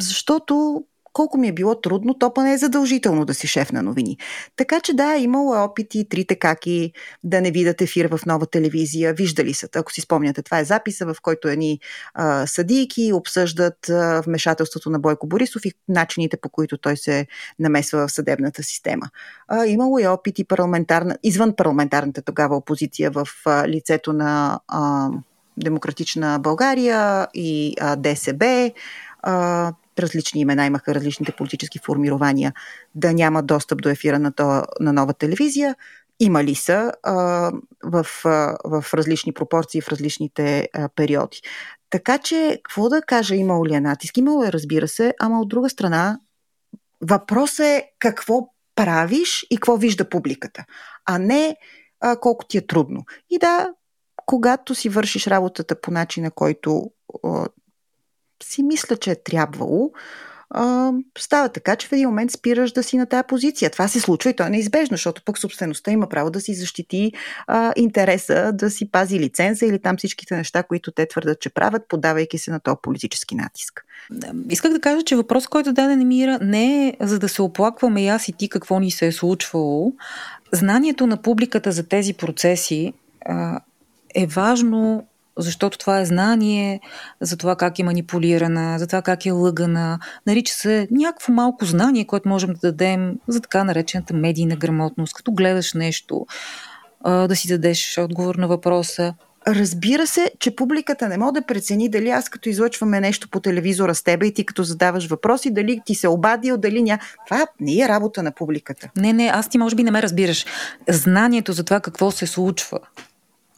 защото колко ми е било трудно, то па не е задължително да си шеф на новини. Така че да, имало е опити трите каки да не видят ефир в нова телевизия. Виждали са, ако си спомняте, това е записа, в който едни а, съдийки обсъждат а, вмешателството на Бойко Борисов и начините по които той се намесва в съдебната система. А, имало е опити парламентарна, извън парламентарната тогава опозиция в а, лицето на а, Демократична България и а, ДСБ. А, различни имена имаха различните политически формирования, да няма достъп до ефира на, то, на нова телевизия. Имали са а, в, а, в различни пропорции, в различните а, периоди. Така че, какво да кажа, имало ли е натиск? Имало е, разбира се, ама от друга страна, въпросът е какво правиш и какво вижда публиката, а не а, колко ти е трудно. И да, когато си вършиш работата по начина, който си мисля, че е трябвало, а, става така, че в един момент спираш да си на тая позиция. Това се случва и то е неизбежно, защото пък собствеността има право да си защити а, интереса, да си пази лиценза или там всичките неща, които те твърдат, че правят, подавайки се на този политически натиск. Исках да кажа, че въпрос, който даде Немира, не е за да се оплакваме и аз и ти какво ни се е случвало. Знанието на публиката за тези процеси а, е важно защото това е знание за това как е манипулирана, за това как е лъгана. Нарича се някакво малко знание, което можем да дадем за така наречената медийна грамотност. Като гледаш нещо, да си дадеш отговор на въпроса. Разбира се, че публиката не може да прецени дали аз като излъчваме нещо по телевизора с теб и ти като задаваш въпроси, дали ти се обадил, дали ня... Това не е работа на публиката. Не, не, аз ти може би не ме разбираш. Знанието за това какво се случва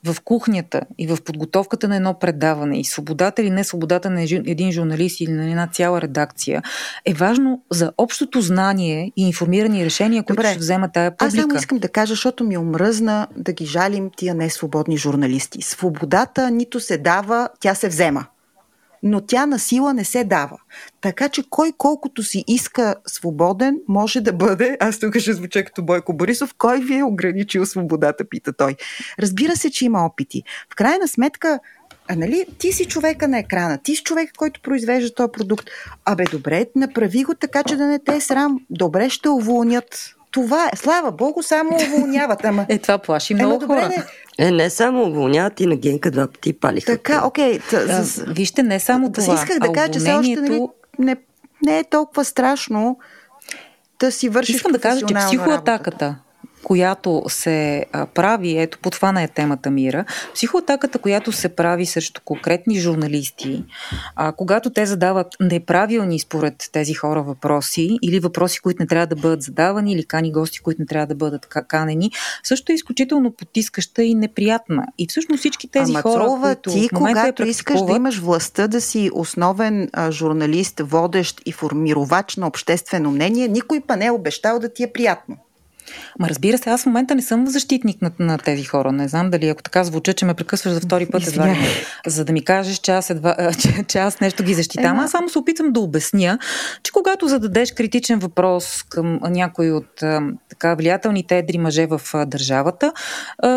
в кухнята и в подготовката на едно предаване и свободата или не свободата на един журналист или на една цяла редакция е важно за общото знание и информирани решения, които Добре. ще взема тая публика. Аз само искам да кажа, защото ми омръзна да ги жалим тия несвободни журналисти. Свободата нито се дава, тя се взема но тя на сила не се дава. Така че кой колкото си иска свободен, може да бъде, аз тук ще звуча като Бойко Борисов, кой ви е ограничил свободата, пита той. Разбира се, че има опити. В крайна сметка, а нали, ти си човека на екрана, ти си човек, който произвежда този продукт. Абе, добре, направи го така, че да не те е срам. Добре, ще уволнят това е. Слава Богу, само уволняват. Ама... Е, това плаши много добре, хора. Не. Е, не само уволняват и на Генка два пъти палиха. Така, окей. Т- с... Вижте, не само това. Исках да кажа, че все още нали, не, не е толкова страшно да си вършиш Искам да кажа, че психоатаката, която се прави, ето по това е темата мира, психоатаката, която се прави срещу конкретни журналисти, а, когато те задават неправилни според тези хора въпроси или въпроси, които не трябва да бъдат задавани или кани гости, които не трябва да бъдат канени, също е изключително потискаща и неприятна. И всъщност всички тези Ама, хора, Цолова, които ти, в когато искаш да имаш властта да си основен а, журналист, водещ и формировач на обществено мнение, никой па не е обещал да ти е приятно. Ма разбира се, аз в момента не съм защитник на, на тези хора. Не знам дали ако така звуча, че ме прекъсваш за втори път, едва за да ми кажеш, че аз, едва, че, че аз нещо ги защитавам. Аз само се опитвам да обясня, че когато зададеш критичен въпрос към някой от така влиятелните едри мъже в държавата,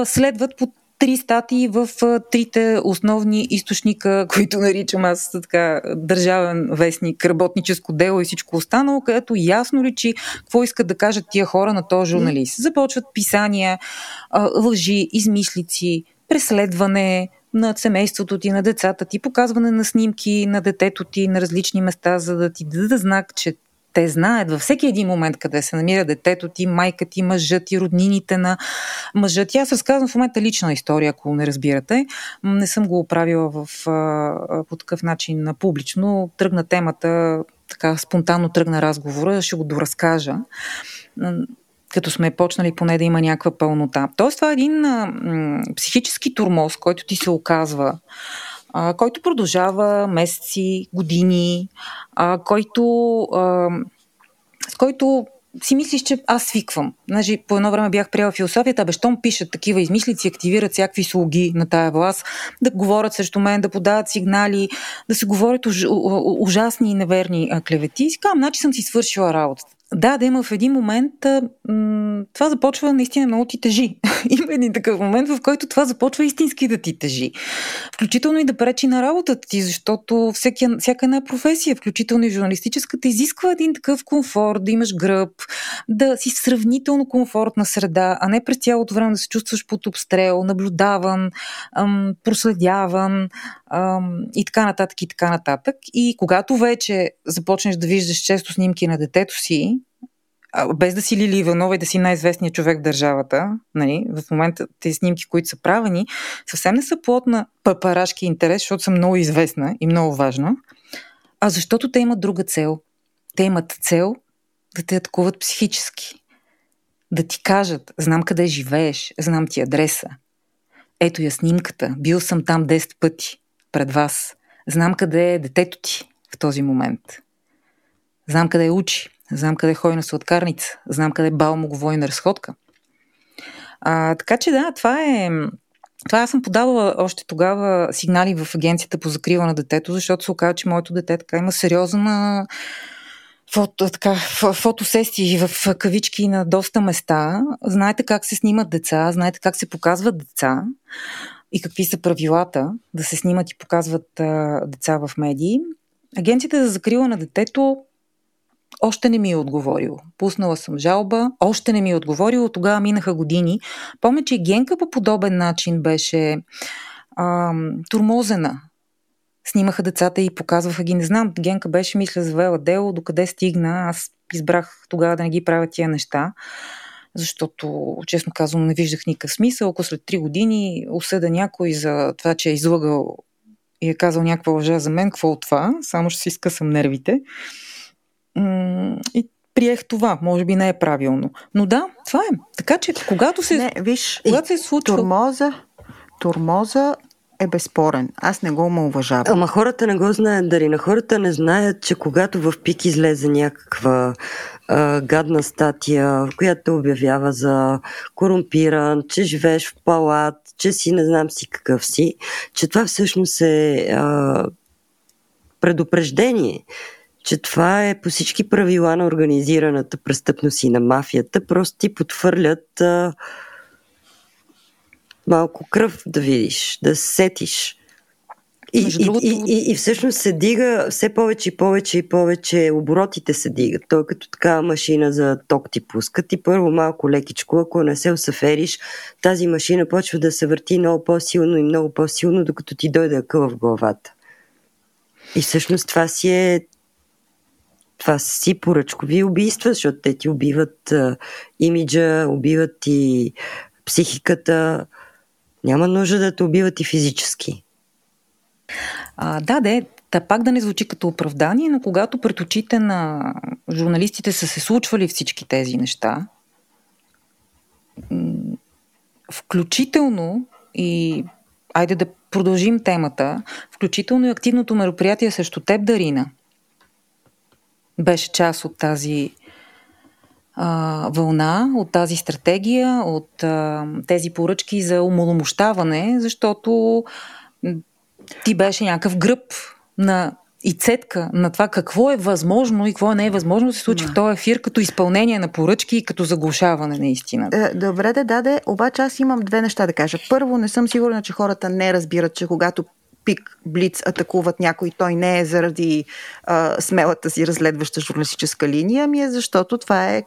следват под три статии в трите основни източника, които наричам аз така държавен вестник, работническо дело и всичко останало, където ясно личи какво искат да кажат тия хора на този журналист. Започват писания, лъжи, измислици, преследване, на семейството ти, на децата ти, показване на снимки на детето ти на различни места, за да ти дадат знак, че те знаят във всеки един момент къде се намира детето ти, майка ти, мъжът ти, роднините на мъжът ти. Аз разказвам в момента лична история, ако не разбирате. Не съм го правила в, по такъв начин публично. Тръгна темата, така спонтанно тръгна разговора, ще го доразкажа като сме почнали поне да има някаква пълнота. Тоест това е един а, м, психически турмоз, който ти се оказва който продължава месеци, години, а, който, а, с който си мислиш, че аз свиквам. Значи, по едно време бях приела философията, абе, щом пишат такива измислици, активират всякакви слуги на тая власт, да говорят срещу мен, да подават сигнали, да се говорят уж, ужасни и неверни клевети. И казвам, значи съм си свършила работата. Да, да има в един момент, това започва наистина много ти тежи. има един такъв момент, в който това започва истински да ти тежи. Включително и да пречи на работата ти, защото всеки, всяка една професия, включително и журналистическата, изисква един такъв комфорт, да имаш гръб, да си сравнително комфортна среда, а не през цялото време да се чувстваш под обстрел, наблюдаван, проследяван и така нататък и така нататък. И когато вече започнеш да виждаш често снимки на детето си, без да си Лили Иванова и да си най-известният човек в държавата, нали, в момента тези снимки, които са правени, съвсем не са плод на папарашки интерес, защото съм много известна и много важна, а защото те имат друга цел. Те имат цел да те атакуват психически. Да ти кажат, знам къде живееш, знам ти адреса. Ето я снимката, бил съм там 10 пъти пред вас. Знам къде е детето ти в този момент. Знам къде учи. Знам къде ходи на сладкарница. Знам къде бал му го води на разходка. А, така че да, това е... Това аз съм подавала още тогава сигнали в агенцията по закрива на детето, защото се оказа, че моето дете така има сериозна фото, така, фотосесии в кавички на доста места. Знаете как се снимат деца, знаете как се показват деца и какви са правилата да се снимат и показват а, деца в медии. Агенцията за закрила на детето още не ми е отговорило. Пуснала съм жалба, още не ми е отговорило, тогава минаха години. Помня, че Генка по подобен начин беше а, турмозена. Снимаха децата и показваха ги. Не знам, Генка беше, мисля, завела дело, докъде стигна. Аз избрах тогава да не ги правя тия неща, защото, честно казвам, не виждах никакъв смисъл. Ако след три години осъда някой за това, че е излагал и е казал някаква лъжа за мен, какво от това? Само ще си скъсам нервите и приех това. Може би не е правилно. Но да, това е. Така че, когато се, не, виж, когато се случва... Турмоза, турмоза е безспорен. Аз не го уважавам. Ама хората не го знаят, Дари. На Хората не знаят, че когато в пик излезе някаква а, гадна статия, която обявява за корумпиран, че живееш в палат, че си не знам си какъв си, че това всъщност е а, предупреждение че това е по всички правила на организираната престъпност и на мафията. Просто ти подхвърлят а, малко кръв да видиш, да сетиш. И, и, другото... и, и, и всъщност се дига все повече и повече и повече, оборотите се дигат. Той е като такава машина за ток ти пускат и първо малко лекичко, ако не се усъфериш, тази машина почва да се върти много по-силно и много по-силно, докато ти дойде акъл в главата. И всъщност това си е това си поръчкови убийства, защото те ти убиват а, имиджа, убиват ти психиката. Няма нужда да те убиват и физически. А, да, де, Та пак да не звучи като оправдание, но когато пред очите на журналистите са се случвали всички тези неща, включително и айде да продължим темата, включително и активното мероприятие срещу теб, Дарина, беше част от тази а, вълна, от тази стратегия, от а, тези поръчки за умоломощаване, защото ти беше някакъв гръб на и цетка на това какво е възможно и какво не е възможно да се случи да. в този ефир като изпълнение на поръчки и като заглушаване наистина. Е, добре да даде, обаче аз имам две неща да кажа. Първо, не съм сигурна, че хората не разбират, че когато пик, блиц атакуват някой, той не е заради а, смелата си разследваща журналистическа линия, ами е защото това е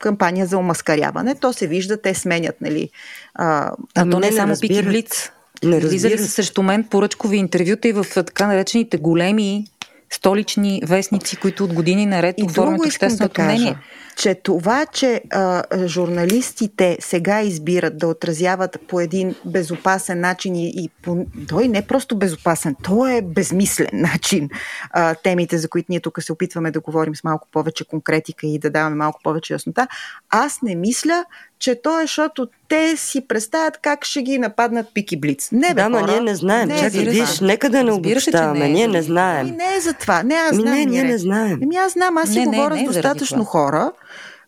кампания за омаскаряване. То се вижда, те сменят, нали? А, а то не е само пик и блиц. Не Влизали са срещу мен поръчкови интервюта и в така наречените големи столични вестници, които от години наред и оформят общественото да мнение. Че това, че а, журналистите сега избират да отразяват по един безопасен начин и, и по, той не е просто безопасен, той е безмислен начин а, темите, за които ние тук се опитваме да говорим с малко повече конкретика и да даваме малко повече яснота, аз не мисля, че то е, защото те си представят как ще ги нападнат пики блиц. Не, бе, да, ма ние не знаем. Не Чакай, виж, нека да не обобщаваме. Ние не знаем. Ами не е за това. Не, аз знам. Не, ние не знаем. Ами аз знам, аз си говоря не, не, с достатъчно хора.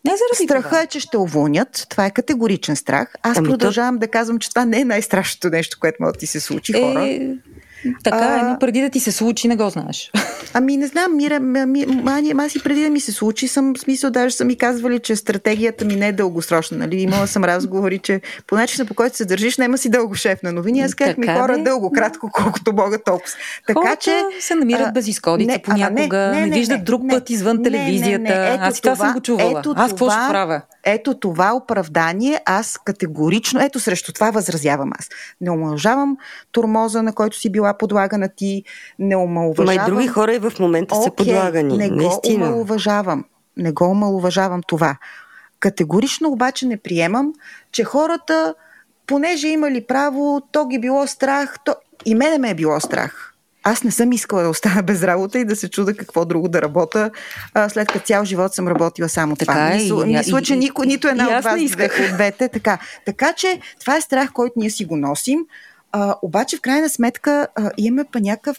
Не заради Страха това. е, че ще уволнят. Това е категоричен страх. Аз ами продължавам то... да казвам, че това не е най-страшното нещо, което може да ти се случи, хора. Така е, но преди да ти се случи, не го знаеш. Ами не знам, Мира, ми, аз и преди да ми се случи, съм, в смисъл, даже са ми казвали, че стратегията ми не е дългосрочна. Нали? Имала съм разговори, че по начина по който се държиш, няма си дълго шеф на новини. Аз казах ми хора бе? дълго, кратко, колкото могат толкова. Така Хората че. се намират без изходица понякога, не, не, не, не виждат не, друг не, път извън телевизията. Не, не, не. Ето аз това, това съм го чувала. Ето аз какво ще правя? Ето това оправдание аз категорично, ето срещу това възразявам аз. Не омалжавам турмоза, на който си била подлагана ти, не омалуважавам. Ма и други хора и в момента okay, са подлагани. Не Наистина. го омалуважавам. Не го омалуважавам това. Категорично обаче не приемам, че хората, понеже имали право, то ги било страх, то... и мене ме е било страх аз не съм искала да остана без работа и да се чуда какво друго да работя, а, след като цял живот съм работила само така. това. Мисля, и, мисля, че никой, нито една от вас от двете. Така. така че това е страх, който ние си го носим. А, обаче, в крайна сметка, а, имаме па някакъв...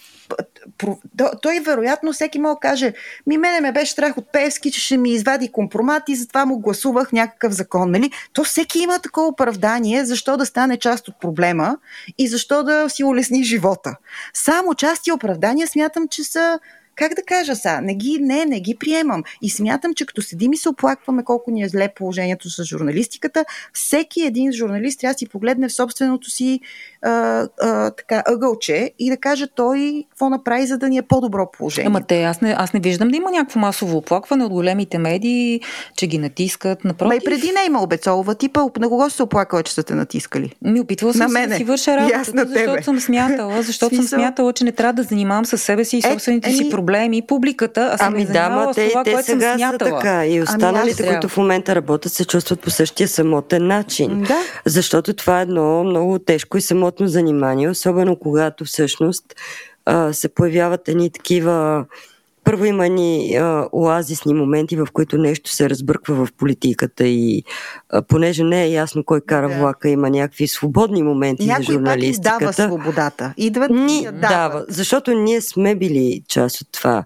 Той, вероятно, всеки мога да каже, ми мене ме беше страх от Певски, че ще ми извади компромат и затова му гласувах някакъв закон. Нали? То всеки има такова оправдание, защо да стане част от проблема и защо да си улесни живота. Само части оправдания смятам, че са как да кажа са, не ги, не, не ги приемам. И смятам, че като седим и се оплакваме колко ни е зле положението с журналистиката, всеки един журналист трябва да си погледне в собственото си а, а, така, ъгълче и да каже той какво направи, за да ни е по-добро положение. Ама те, аз не, аз не виждам да има някакво масово оплакване от големите медии, че ги натискат. Напротив. Ма и преди не е има обецолова типа, на кого се оплакала, че са те натискали? Ми опитвала съм се да си върша работата, защото съм смятала, защото съм смятала, че не трябва да занимавам със себе си и е, собствените е, си проблеми проблеми, публиката, а съм ами да, ма, те, това, те което сега съм смятала. са така. И ами останалите, ами които в момента работят, се чувстват по същия самотен начин. Да. Защото това е едно много тежко и самотно занимание, особено когато всъщност а, се появяват едни такива първо има ни а, оазисни моменти, в които нещо се разбърква в политиката и а, понеже не е ясно кой кара да. влака, има някакви свободни моменти Някой за журналистиката. Някой дава свободата. Идват ни дава. дава. Защото ние сме били част от това.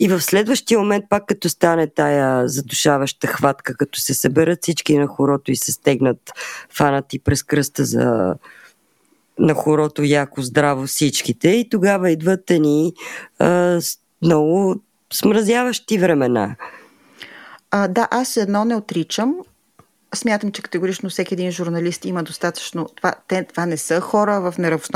И в следващия момент, пак като стане тая задушаваща хватка, като се съберат всички на хорото и се стегнат фанати през кръста за на хорото яко здраво всичките и тогава идват едни а, много смразяващи времена. А, да, аз едно не отричам. Смятам, че категорично всеки един журналист има достатъчно. Това, те, това не са хора в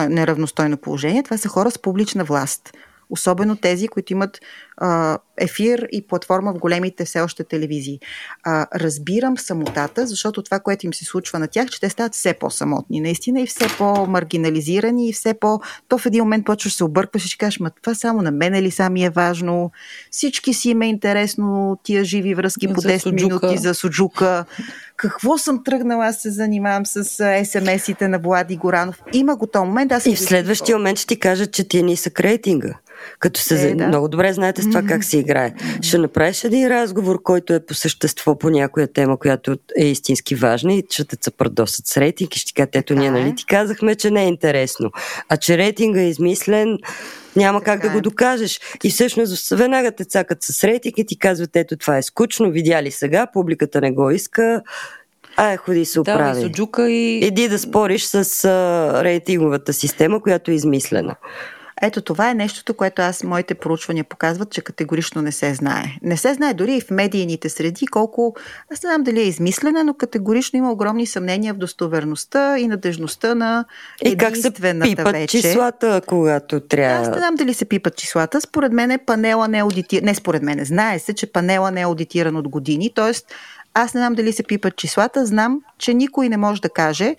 неравностойно положение, това са хора с публична власт. Особено тези, които имат а, ефир и платформа в големите все още телевизии. А, разбирам самотата, защото това, което им се случва на тях, че те стават все по-самотни, наистина, и все по-маргинализирани, и все по... То в един момент почваш се объркваш и ще кажеш, ма това само на мене ли сами е важно? Всички си има интересно тия живи връзки по 10 суджука. минути за суджука. Какво съм тръгнала, аз се занимавам с СМС-ите на Влади Горанов. Има го този момент. Аз и в следващия момент ще ти кажат, че ти е нисък рейтинга. Като се е, да. много добре знаете с това как се играе. Ще направиш един разговор, който е по същество по някоя тема, която е истински важна и ще те цапърдосат с рейтинг и ще кажат, ето ние нали е. ти казахме, че не е интересно. А че рейтинга е измислен, няма така как да го е. докажеш. И всъщност веднага те цакат с рейтинг и ти казват, ето това е скучно, видя ли сега, публиката не го иска, Ай, ходи се оправи. Да, и... Иди да спориш с а, рейтинговата система, която е измислена. Ето това е нещото, което аз, моите проучвания показват, че категорично не се знае. Не се знае дори и в медийните среди колко, аз не знам дали е измислена, но категорично има огромни съмнения в достоверността и надежността на и как се пипат вече. числата, когато трябва. Аз не знам дали се пипат числата. Според мен е панела не е аудитиран. Не според мен, знае се, че панела не е аудитиран от години, т.е. аз не знам дали се пипат числата, знам, че никой не може да каже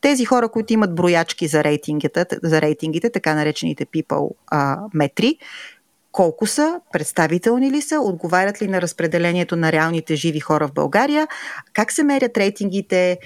тези хора, които имат броячки за рейтингите, за рейтингите така наречените people а, метри, колко са, представителни ли са, отговарят ли на разпределението на реалните живи хора в България, как се мерят рейтингите.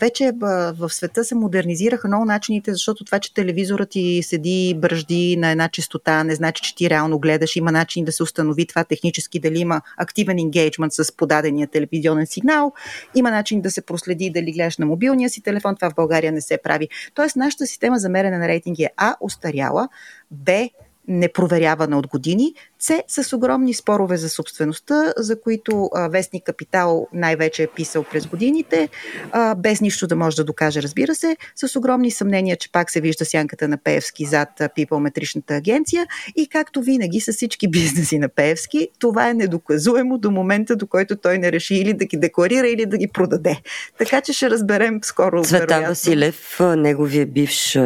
Вече в света се модернизираха много начините, защото това, че телевизорът ти седи бръжди на една частота, не значи, че ти реално гледаш. Има начин да се установи това технически, дали има активен енгейджмент с подадения телевизионен сигнал. Има начин да се проследи дали гледаш на мобилния си телефон. Това в България не се прави. Тоест, нашата система за мерене на рейтинги е А, устаряла, Б, непроверявана от години, С с огромни спорове за собствеността, за които а, Вестник Капитал най-вече е писал през годините, а, без нищо да може да докаже, разбира се, с огромни съмнения, че пак се вижда сянката на Пеевски зад пипълметричната агенция и както винаги с всички бизнеси на Пеевски, това е недоказуемо до момента, до който той не реши или да ги декларира, или да ги продаде. Така че ще разберем скоро. Цветан Василев, неговия бивш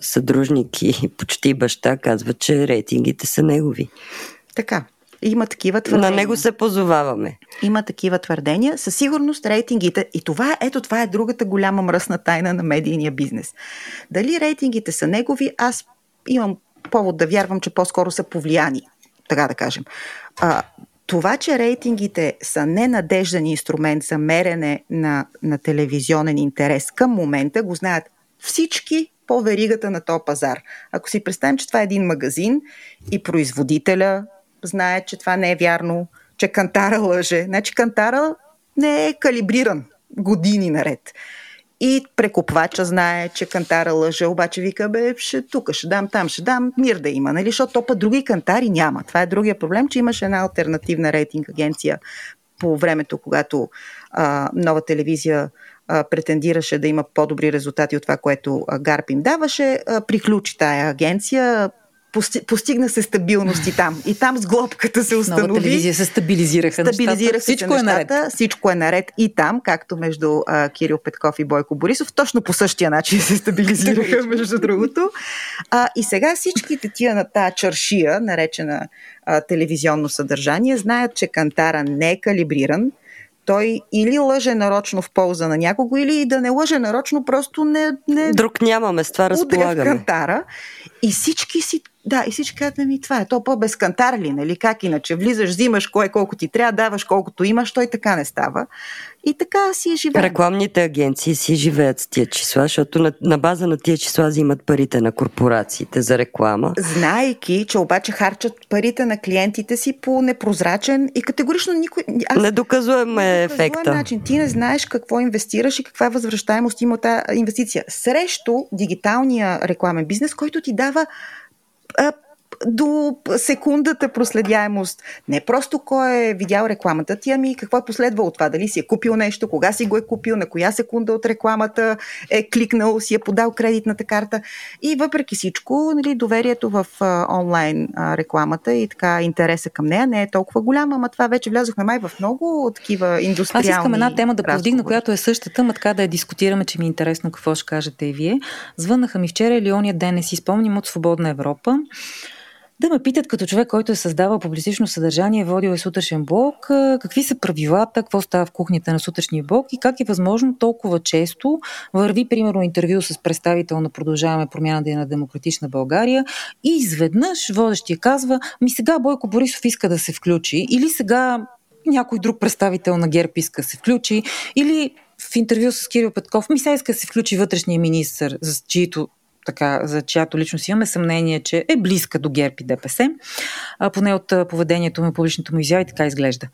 съдружник и почти баща, казва, че рейтингите са негови. Така. Има такива твърдения. На него се позоваваме. Има такива твърдения. Със сигурност рейтингите, и това, ето това е другата голяма мръсна тайна на медийния бизнес. Дали рейтингите са негови, аз имам повод да вярвам, че по-скоро са повлияни, така да кажем. А, това, че рейтингите са ненадежден инструмент за мерене на, на телевизионен интерес към момента, го знаят всички по веригата на този пазар. Ако си представим, че това е един магазин и производителя знае, че това не е вярно, че кантара лъже. Значи кантара не е калибриран години наред. И прекупвача знае, че кантара лъже, обаче вика, бе, ще тук, ще дам, там ще дам, мир да има, нали? Защото то път други кантари няма. Това е другия проблем, че имаше една альтернативна рейтинг агенция по времето, когато а, нова телевизия а, претендираше да има по-добри резултати от това, което Гарп им даваше, а, приключи тая агенция, постигна се стабилност и там. И там с глобката се установи. Нова телевизия се стабилизираха Стабилизираха всичко нещата, е наред. Всичко е наред и там, както между а, Кирил Петков и Бойко Борисов, точно по същия начин се стабилизираха, между другото. А, и сега всичките тия на тази чаршия, наречена а, телевизионно съдържание, знаят, че Кантара не е калибриран, той или лъже нарочно в полза на някого, или и да не лъже нарочно, просто не... не Друг нямаме, с това разполагаме. кантара. И всички си да, и всички казват, ми това е, то по-без кантар ли, нали? Как иначе? Влизаш, взимаш кое колко ти трябва, даваш колкото имаш, той така не става. И така си живеем. Рекламните агенции си живеят с тия числа, защото на, на база на тия числа взимат парите на корпорациите за реклама. Знайки, че обаче харчат парите на клиентите си по непрозрачен и категорично никой... Аз... Недоказуем е ефекта. начин. Ти не знаеш какво инвестираш и каква възвръщаемост има тази инвестиция. Срещу дигиталния рекламен бизнес, който ти дава а, до секундата проследяемост. Не просто кой е видял рекламата ти, ами какво е последвало това. Дали си е купил нещо, кога си го е купил, на коя секунда от рекламата е кликнал, си е подал кредитната карта. И въпреки всичко, нали, доверието в а, онлайн а, рекламата и така интереса към нея не е толкова голяма, ама това вече влязохме май в много такива индустриални Аз искам една тема да повдигна, която е същата, ма така да я дискутираме, че ми е интересно какво ще кажете и вие. Звъннаха ми вчера или ония ден, не си спомням, от Свободна Европа да ме питат като човек, който е създавал публицично съдържание, водил е сутрешен блог, какви са правилата, какво става в кухнята на сутрешния блог и как е възможно толкова често върви, примерно, интервю с представител на Продължаваме промяната на Демократична България и изведнъж водещия казва, ми сега Бойко Борисов иска да се включи или сега някой друг представител на ГЕРБ иска да се включи или в интервю с Кирил Петков, ми сега иска да се включи вътрешния министр, за чието така, за чиято личност имаме съмнение, че е близка до ГЕРБ и ДПС, а, поне от поведението му, публичното му изяви, така изглежда.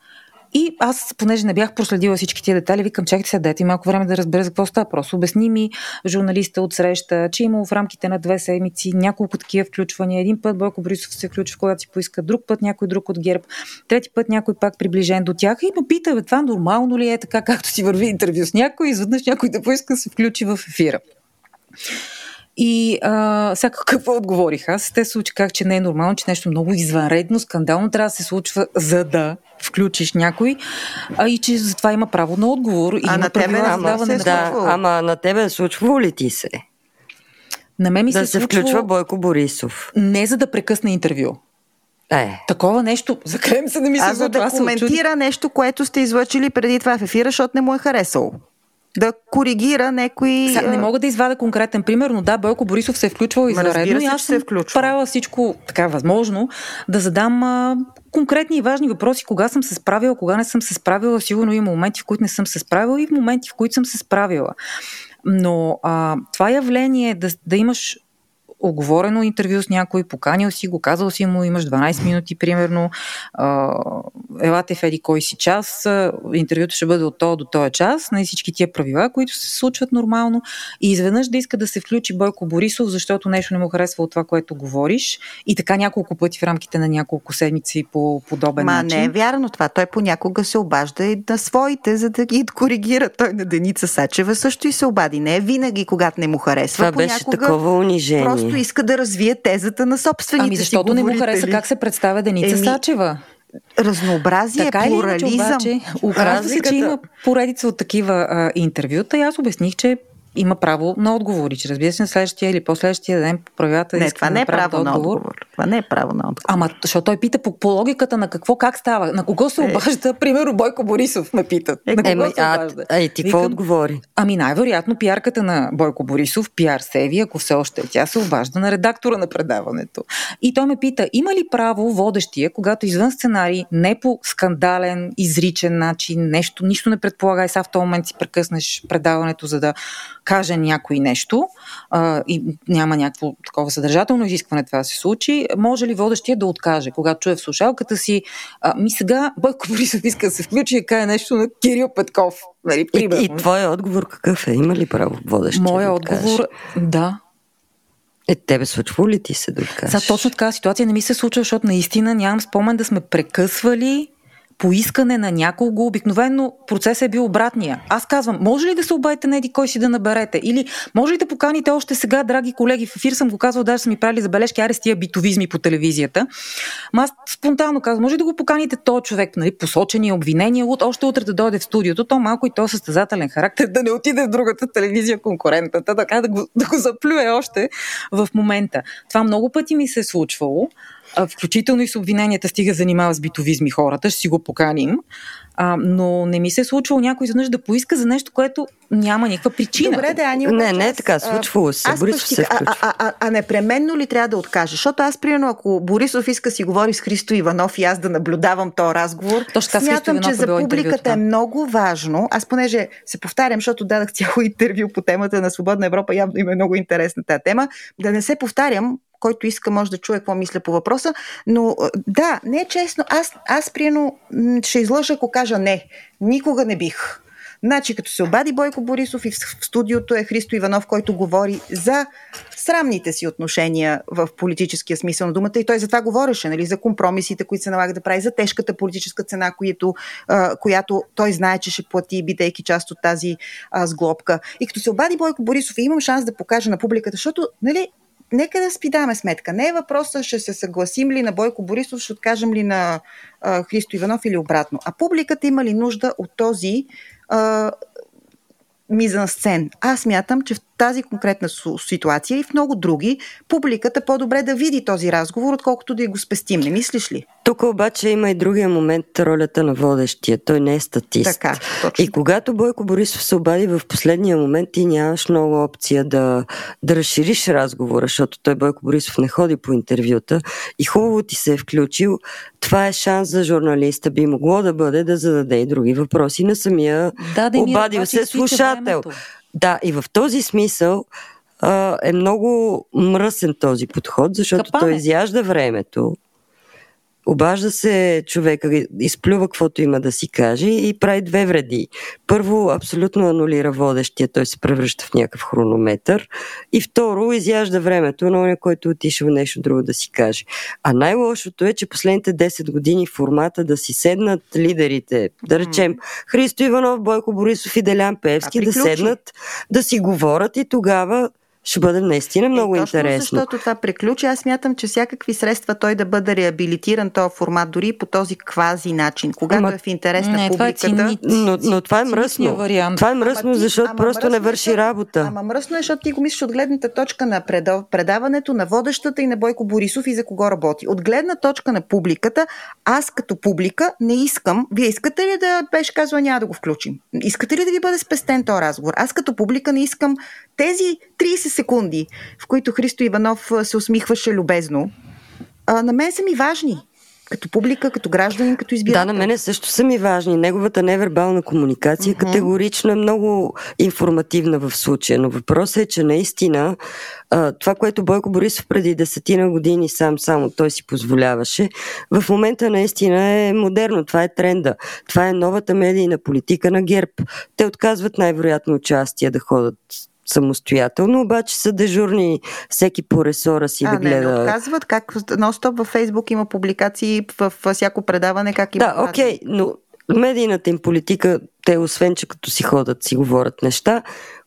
И аз, понеже не бях проследила всички тия детайли, викам, чакайте се, дайте малко време да разбера за какво става. Просто обясни ми журналиста от среща, че имало в рамките на две седмици няколко такива включвания. Един път Бойко Борисов се включва, когато си поиска, друг път някой друг от ГЕРБ, трети път някой пак приближен до тях. И ме пита, бе, това нормално ли е така, както си върви интервю с някой, изведнъж някой да поиска се включи в ефира. И а, сега какво отговорих аз? Те случи как, че не е нормално, че нещо много извънредно, скандално трябва да се случва, за да включиш някой, а и че за това има право на отговор. И а на тебе не ама, се да, ама на тебе случва ли ти се? На мен ми да се, се случва... включва Бойко Борисов. Не за да прекъсне интервю. Е. Такова нещо, закрем се да ми се А за да коментира нещо, което сте излъчили преди това в ефира, защото не му е харесало. Да коригира някои... Са, не мога да извада конкретен пример, но да, Бойко Борисов се е включвал извънредно и аз се е включвал. правила всичко така възможно да задам а, конкретни и важни въпроси, кога съм се справила, кога не съм се справила. Сигурно има моменти, в които не съм се справила и в моменти, в които съм се справила. Но а, това явление да, да имаш оговорено интервю с някой, поканил си го, казал си му, имаш 12 минути примерно, елате в еди кой си час, интервюто ще бъде от то до този час, на всички тия правила, които се случват нормално и изведнъж да иска да се включи Бойко Борисов, защото нещо не му харесва от това, което говориш и така няколко пъти в рамките на няколко седмици по подобен Ма начин. не е вярно това. Той понякога се обажда и на своите, за да ги коригира. Той на Деница Сачева също и се обади. Не е винаги, когато не му харесва. Това беше такова унижение. Просто иска да развие тезата на собствените Ами защото си не му хареса как се представя Деница Еми, Сачева. Разнообразие, така плурализъм. Обаче, оказва се, че има поредица от такива а, интервюта и аз обясних, че има право на отговори, че разбира се на следващия или последващия ден по правилата не, това не е право на отговор. отговор. Това не е право на отговор. Ама, защото той пита по, по логиката на какво, как става, на кого се е. обажда, е. примерно Бойко Борисов ме питат. Е, на кого е, се обажда? А, а, ти какво отговори? Ами най-вероятно пиарката на Бойко Борисов, пиар Севи, ако все още е тя, се обажда на редактора на предаването. И той ме пита, има ли право водещия, когато извън сценарий, не по скандален, изричен начин, нещо, нищо не предполага и сега в този момент си прекъснеш предаването, за да каже някой нещо а, и няма някакво такова съдържателно изискване това се случи, може ли водещия да откаже, когато чуе в слушалката си, а, ми сега Бойко Борисов иска да се включи и каже нещо на Кирил Петков. Нали, и, и твоя отговор какъв е? Има ли право водещия Моя да отговор, да. Е, тебе случва ли ти се да откажеш? За точно така ситуация не ми се случва, защото наистина нямам спомен да сме прекъсвали по искане на някого, обикновено процесът е бил обратния. Аз казвам, може ли да се обадите на еди кой си да наберете? Или може ли да поканите още сега, драги колеги, в ефир съм го казвал, даже са ми правили забележки, аре тия битовизми по телевизията. Ма аз спонтанно казвам, може ли да го поканите този човек, нали, посочени обвинения, от още утре да дойде в студиото, то малко и то състезателен характер, да не отиде в другата телевизия конкурентата, така да го, да го заплюе още в момента. Това много пъти ми се е случвало включително и с обвиненията стига занимава с битовизми хората, ще си го поканим. А, но не ми се е случвало някой изведнъж да поиска за нещо, което няма никаква причина. Добре, да, Ани, Не, не е така, случвало се. Аз Борисов се а, а, а, а, непременно ли трябва да откаже? Защото аз, примерно, ако Борисов иска си говори с Христо Иванов и аз да наблюдавам този разговор, Точно смятам, че за публиката е много важно. Аз понеже се повтарям, защото дадах цяло интервю по темата на Свободна Европа, явно има много интересна тази тема, да не се повтарям, който иска може да чуе какво мисля по въпроса, но да, не е честно. Аз, аз приено ще излъжа, ако кажа не. Никога не бих. Значи, като се обади Бойко Борисов и в студиото е Христо Иванов, който говори за срамните си отношения в политическия смисъл на думата и той за това говореше, нали, за компромисите, които се налага да прави, за тежката политическа цена, която, която той знае, че ще плати, бидейки част от тази а, сглобка. И като се обади Бойко Борисов имам шанс да покажа на публиката, защото нали, нека да си даваме сметка. Не е въпросът ще се съгласим ли на Бойко Борисов, ще откажем ли на а, Христо Иванов или обратно. А публиката има ли нужда от този а, мизансцен. Аз мятам, че в тази конкретна ситуация и в много други, публиката по-добре да види този разговор, отколкото да го спестим. Не мислиш ли? Тук обаче има и другия момент, ролята на водещия. Той не е статист. Така, точно. И когато Бойко Борисов се обади в последния момент, ти нямаш много опция да, да разшириш разговора, защото той Бойко Борисов не ходи по интервюта и хубаво ти се е включил. Това е шанс за журналиста, би могло да бъде да зададе и други въпроси на самия да, да обадил се слушател. Времето. Да, и в този смисъл а, е много мръсен този подход, защото Капане. той изяжда времето Обажда се човека, изплюва каквото има да си каже и прави две вреди. Първо, абсолютно анулира водещия, той се превръща в някакъв хронометър. И второ, изяжда времето на оня, който отишъл нещо друго да си каже. А най-лошото е, че последните 10 години формата да си седнат лидерите, да речем Христо Иванов, Бойко Борисов и Делян Певски, да седнат, да си говорят и тогава ще бъде наистина много е, точно интересно. защото това приключи, аз мятам, че всякакви средства той да бъде реабилитиран този формат, дори по този квази начин, когато Ама, е в интерес на не, публиката. Това е цини, но, но това е мръсно. Вариант. Това е мръсно, ти, защото просто мръсно, не върши работа. Ама мръсно е, защото ти го мислиш от гледната точка на предаването на водещата и на Бойко Борисов и за кого работи. От гледна точка на публиката, аз като публика не искам. Вие искате ли да беше казала няма да го включим? Искате ли да ви бъде спестен този разговор? Аз като публика не искам тези 30 секунди, в които Христо Иванов се усмихваше любезно, а, на мен са ми важни. Като публика, като гражданин, като избирател. Да, на мене също са ми важни. Неговата невербална комуникация uh-huh. категорично е много информативна в случая. Но въпросът е, че наистина това, което Бойко Борисов преди десетина години сам само той си позволяваше, в момента наистина е модерно. Това е тренда. Това е новата медийна политика на ГЕРБ. Те отказват най-вероятно участие да ходят самостоятелно, обаче са дежурни всеки по ресора си а, да гледа. Не, не отказват, как нон-стоп във Фейсбук има публикации в, в всяко предаване, как има. Да, окей, okay, но медийната им политика, те освен, че като си ходят, си говорят неща,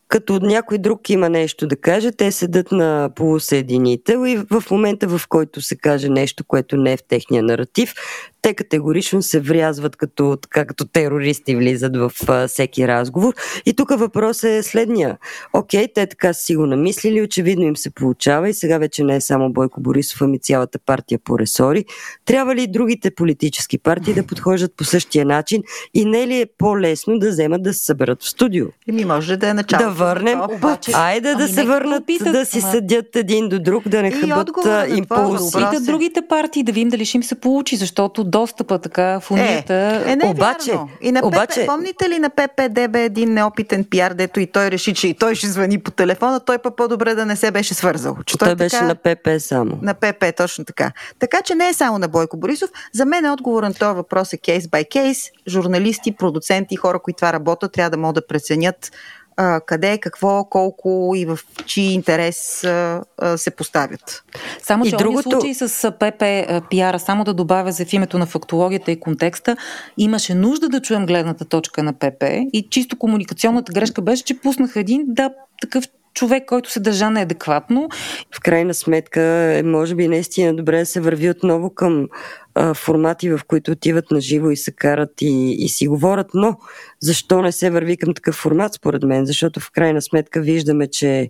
като някой друг има нещо да каже, те седат на полусъединител и в момента, в който се каже нещо, което не е в техния наратив, те категорично се врязват като, така, като терористи влизат в а, всеки разговор. И тук въпрос е следния. Окей, те така са си го намислили, очевидно им се получава и сега вече не е само Бойко Борисов, ами цялата партия по ресори. Трябва ли другите политически партии да подхождат по същия начин и не е ли е по-лесно да вземат да се съберат в студио? Еми, може да е начало. Да върнем. Обаче, Айде ами да се върнат, да, да си ама... съдят един до друг, да не хъбат импулси. Да другите партии, да видим дали ще им се получи, защото достъпа така в унията. Е, е не е обаче, вярно. И на обаче... ПП, помните ли на ППДБ един неопитен пиар, дето и той реши, че и той ще звъни по телефона, той па по-добре да не се беше свързал. Че той, той беше така... на ПП само. На ПП, точно така. Така че не е само на Бойко Борисов. За мен отговор на този въпрос е кейс бай кейс. Журналисти, продуценти, хора, които това работят, трябва да могат да преценят а, къде, какво, колко и в чий интерес а, а, се поставят. Само, че и другото... случай с ПП пиара, само да добавя за в името на фактологията и контекста, имаше нужда да чуем гледната точка на ПП и чисто комуникационната грешка беше, че пуснаха един, да, такъв човек, който се държа неадекватно. В крайна сметка, е, може би наистина добре да се върви отново към а, формати, в които отиват на живо и се карат и, и си говорят, но защо не се върви към такъв формат, според мен? Защото в крайна сметка виждаме, че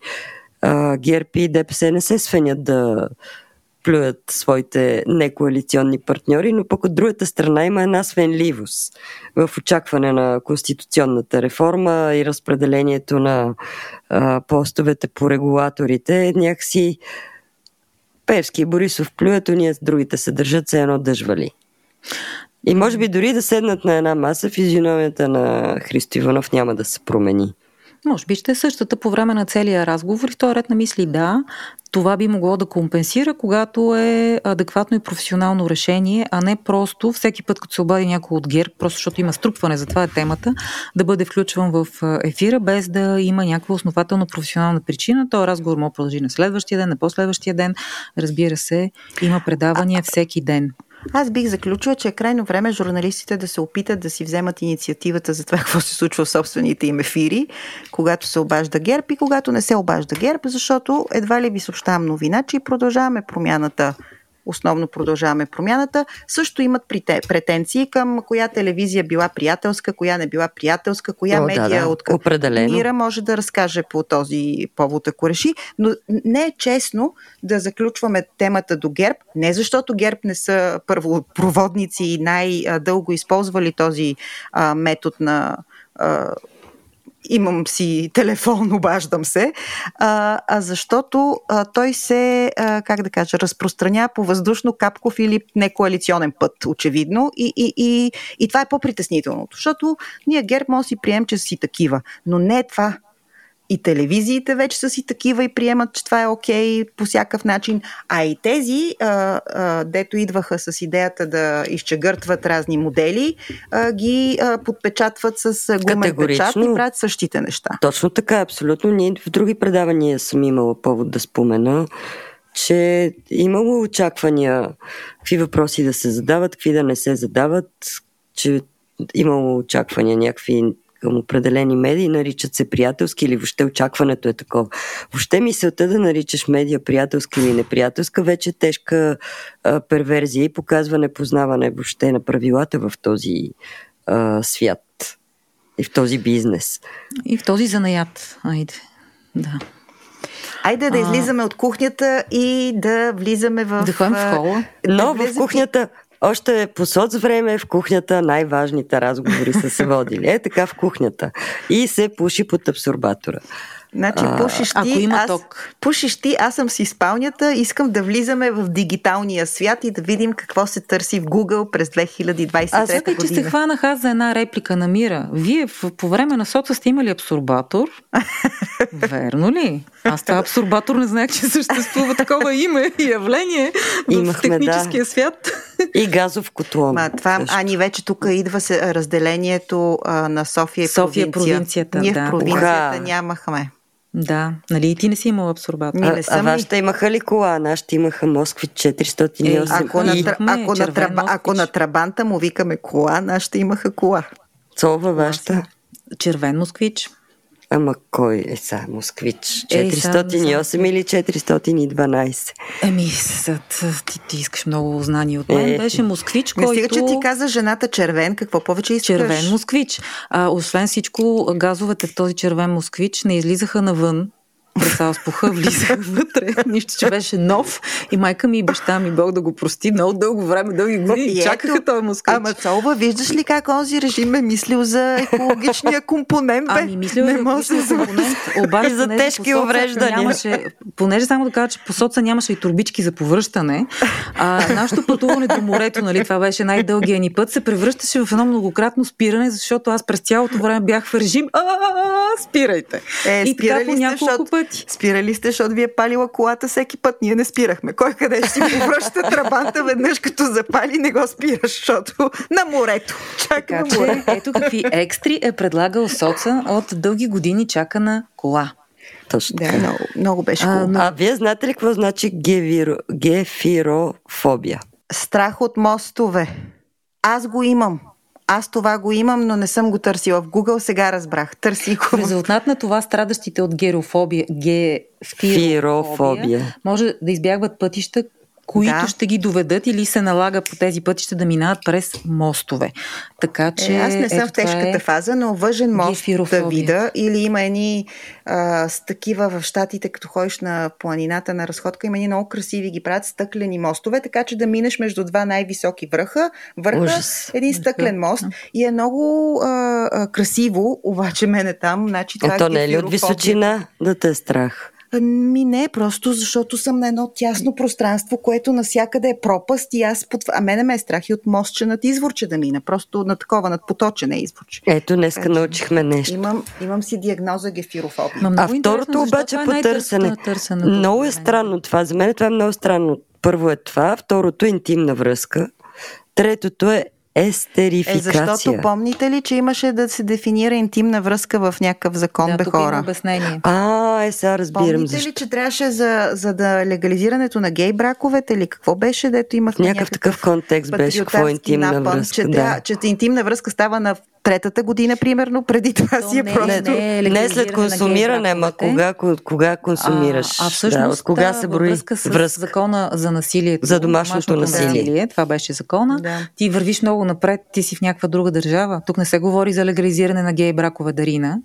а, ГЕРБ и ДПС не се свенят да плюят своите некоалиционни партньори, но пък от другата страна има една свенливост в очакване на конституционната реформа и разпределението на а, постовете по регулаторите. Някакси Певски и Борисов плюят, уния другите се държат се едно дъжвали. И може би дори да седнат на една маса, физиономията на Христо Иванов няма да се промени. Може би ще е същата по време на целия разговор и вторият ред на мисли да, това би могло да компенсира, когато е адекватно и професионално решение, а не просто всеки път, като се обади някой от ГЕРБ, просто защото има струпване, за това е темата, да бъде включван в ефира, без да има някаква основателно професионална причина. Този разговор може да продължи на следващия ден, на последващия ден. Разбира се, има предавания всеки ден. Аз бих заключила, че е крайно време журналистите да се опитат да си вземат инициативата за това какво се случва в собствените им ефири, когато се обажда ГЕРБ и когато не се обажда ГЕРБ, защото едва ли ви съобщавам новина, че продължаваме промяната основно продължаваме промяната, също имат претенции към коя телевизия била приятелска, коя не била приятелска, коя О, медия да, да. от Определено. мира може да разкаже по този повод, ако реши. Но не е честно да заключваме темата до ГЕРБ, не защото ГЕРБ не са първопроводници и най-дълго използвали този а, метод на имам си телефон, обаждам се, а, а защото а, той се, а, как да кажа, разпространя по въздушно, капков или некоалиционен път, очевидно. И, и, и, и това е по-притеснителното, защото ние ГЕРБ може да си приемем, че си такива, но не е това и телевизиите вече са си такива и приемат, че това е окей по всякакъв начин. А и тези, а, а, дето идваха с идеята да изчегъртват разни модели, а, ги а, подпечатват с гумен печат и правят същите неща. Точно така, абсолютно. Ние в други предавания съм имала повод да спомена че имало очаквания какви въпроси да се задават, какви да не се задават, че имало очаквания някакви към определени медии, наричат се приятелски или въобще очакването е такова. Въобще мисълта да наричаш медия приятелска или неприятелска вече е тежка а, перверзия и показва непознаване въобще на правилата в този а, свят и в този бизнес. И в този занаят. Айде. Да. Айде да излизаме а... от кухнята и да влизаме в... Да ходим в хола. Но да в кухнята... Още по соц време в кухнята най-важните разговори са се водили. Е така в кухнята. И се пуши под абсорбатора. Значи, пушиш ти, ако има аз, ток. Пушиш ти, аз съм си спалнята, искам да влизаме в дигиталния свят и да видим какво се търси в Google през 2023 аз година. че се хванах аз за една реплика на Мира. Вие по време на соца сте имали абсорбатор? Верно ли? Аз това абсорбатор не знаех, че съществува такова име и явление Имахме, в техническия да. свят. И газов котлон. Ма, това, Ани, вече тук идва се разделението а, на София и София провинция. провинцията. Ние да. в провинцията Уха. нямахме. Да, нали и ти не си имал абсорбатор? А, не а вашите имаха ли кола? Нашите имаха Москви 408. Е, ако, на, ако, на, траба, ако на Трабанта му викаме кола, нашите имаха кола. Цова вашата? Червен москвич. Ама кой е са москвич? 408 е, или 412? Еми, ти, ти искаш много знания от мен. Е, Беше москвич, не който... стига, че ти каза жената червен, какво повече искаш? Червен москвич. А, освен всичко, газовете в този червен москвич не излизаха навън, през спуха, влизах вътре, нищо, че беше нов и майка ми и баща ми, Бог да го прости, много дълго време, дълги години и чакаха този москвич. Ама Цолва, виждаш ли как онзи режим е мислил за екологичния компонент, бе? Ами, мислил не може за компонент, обаче за тежки увреждания. Нямаше, понеже само да кажа, че по соца нямаше и турбички за повръщане, а нашето пътуване до морето, нали, това беше най-дългия ни път, се превръщаше в едно многократно спиране, защото аз през цялото време бях в режим а спирайте. Е, и така по няколко пъти пъти. Спирали сте, защото ви е палила колата всеки път. Ние не спирахме. Кой къде ще си повръща трабанта веднъж като запали, не го спираш, защото на морето. Чака така, на морето. Ето какви екстри е предлагал соца от дълги години чака на кола. Точно. Да, много, много беше а, но... а вие знаете ли какво значи гевиро, гефирофобия? Страх от мостове. Аз го имам. Аз това го имам, но не съм го търсила в Google, сега разбрах. Търси го. В резултат на това страдащите от герофобия, гефирофобия, може да избягват пътища, които да. ще ги доведат или се налага по тези пътища да минават през мостове. Така че. Е, аз не съм в тежката е фаза, но въжен мост да вида или има едни а, с такива в щатите, като ходиш на планината на разходка, има едни много красиви, ги правят стъклени мостове, така че да минеш между два най-високи връха, върха, Ужас. един стъклен мост и е много а, а, красиво, обаче мене там, значи това Ето не е ли от височина да те е страх? Ми не, просто защото съм на едно тясно пространство, което насякъде е пропаст и аз под... А мене ме е страх и от мостче над изворче да мина. Просто на такова, над поточене изворче. Ето, днеска научихме нещо. Имам, имам си диагноза гефирофобия. А второто обаче е по търсене. Много е странно това. За мен това е много странно. Първо е това, второто е интимна връзка. Третото е Естерификация. Е, защото помните ли, че имаше да се дефинира интимна връзка в някакъв закон да, бе хора? обяснение. А, е, сега разбирам. Помните защо. ли, че трябваше за, за да легализирането на гей браковете или какво беше, дето имах някакъв, някакъв такъв контекст беше какво интимна напън, връзка. Че, да. че интимна връзка става на третата година, примерно, преди това То си е не, просто... Не, не, не след консумиране, ама кога, кога консумираш? А, а всъщност, да, от кога се брои връзка с връзка. закона за насилието. За домашното, домашното насилие. насилие. Това беше закона. Да. Ти вървиш много напред, ти си в някаква друга държава. Тук не се говори за легализиране на гей бракове Дарина.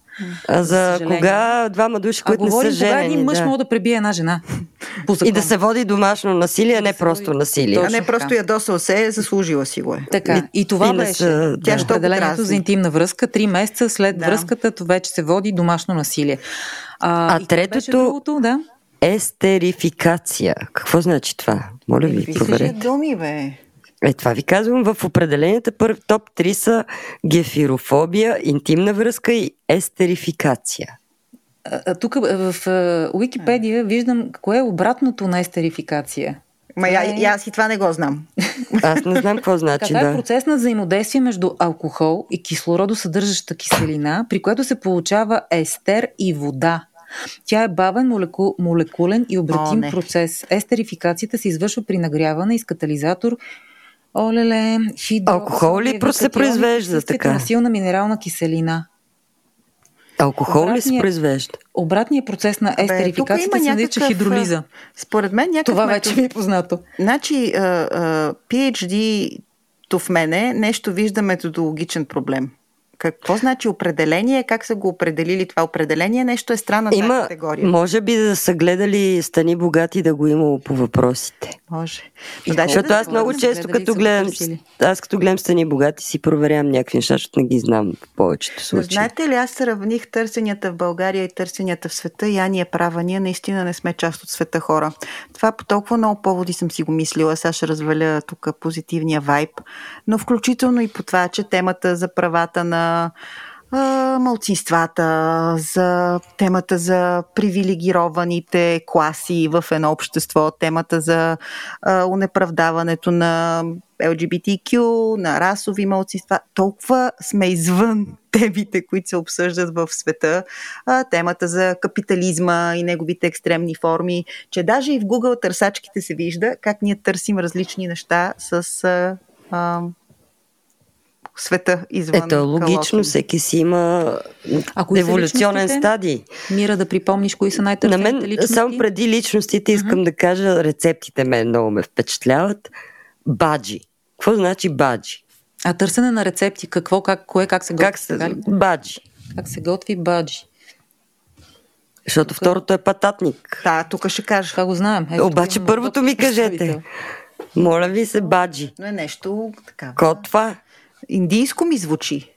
А за, кога двама души, които не са женени. Кога един мъж да. може да пребие една жена. И да се води домашно насилие, а не просто насилие. А не просто ядосал се, е заслужила си го е. Така. И, това беше тя определението за интимна връзка. Три месеца след да. връзката, това вече се води домашно насилие. А, а третото... Другото, да? Естерификация. Какво значи това? Моля ви, проверете. думи, бе. Е, това ви казвам, в определенията първи топ 3 са гефирофобия, интимна връзка и естерификация. тук в Уикипедия виждам кое е обратното на естерификация. Ма я, е... аз и това не го знам. Аз не знам какво значи. Това да. е процес на взаимодействие между алкохол и кислородосъдържаща киселина, при което се получава естер и вода. Тя е бавен молеку... молекулен и обратим О, процес. Естерификацията се извършва при нагряване и с катализатор Олеле, хидро... Алкохол ли се произвежда така? На силна минерална киселина. Алкохол ли се произвежда? Обратният процес на естерификацията се нарича хидролиза. Според мен някакъв... Това вече ми е познато. Значи, PhD-то в мене нещо вижда методологичен проблем. Какво значи определение? Как са го определили това определение? Нещо е странна Има, категория. Може би да са гледали Стани богати да го имало по въпросите. Може. И да, защото аз много често, като гледам, аз като гледам Стани богати, си проверявам някакви неща, защото не ги знам в повечето случаи. Знаете ли, аз сравних търсенията в България и търсенията в света и Ания права. Ние наистина не сме част от света хора. Това по толкова много поводи съм си го мислила. Сега ще разваля тук позитивния вайб. Но включително и по това, че темата за правата на а, за темата за привилегированите класи в едно общество, темата за а, унеправдаването на LGBTQ, на расови малцинства. Толкова сме извън темите, които се обсъждат в света, а, темата за капитализма и неговите екстремни форми, че даже и в Google търсачките се вижда как ние търсим различни неща с а, а, света извън Ето, логично, всеки си има Ако еволюционен стадий. Мира да припомниш кои са най-търсените На мен, личности? само преди личностите, искам uh-huh. да кажа, рецептите мен много ме впечатляват. Баджи. Какво значи баджи? А търсене на рецепти, какво, как, кое, как се готви? Как се, баджи. Как се готви баджи? Защото тук... второто е пататник. Да, тук ще кажа. Това го знаем. Ето, Обаче първото ми кажете. Моля ви се, баджи. Но е нещо така. Котва. Индийско ми звучи.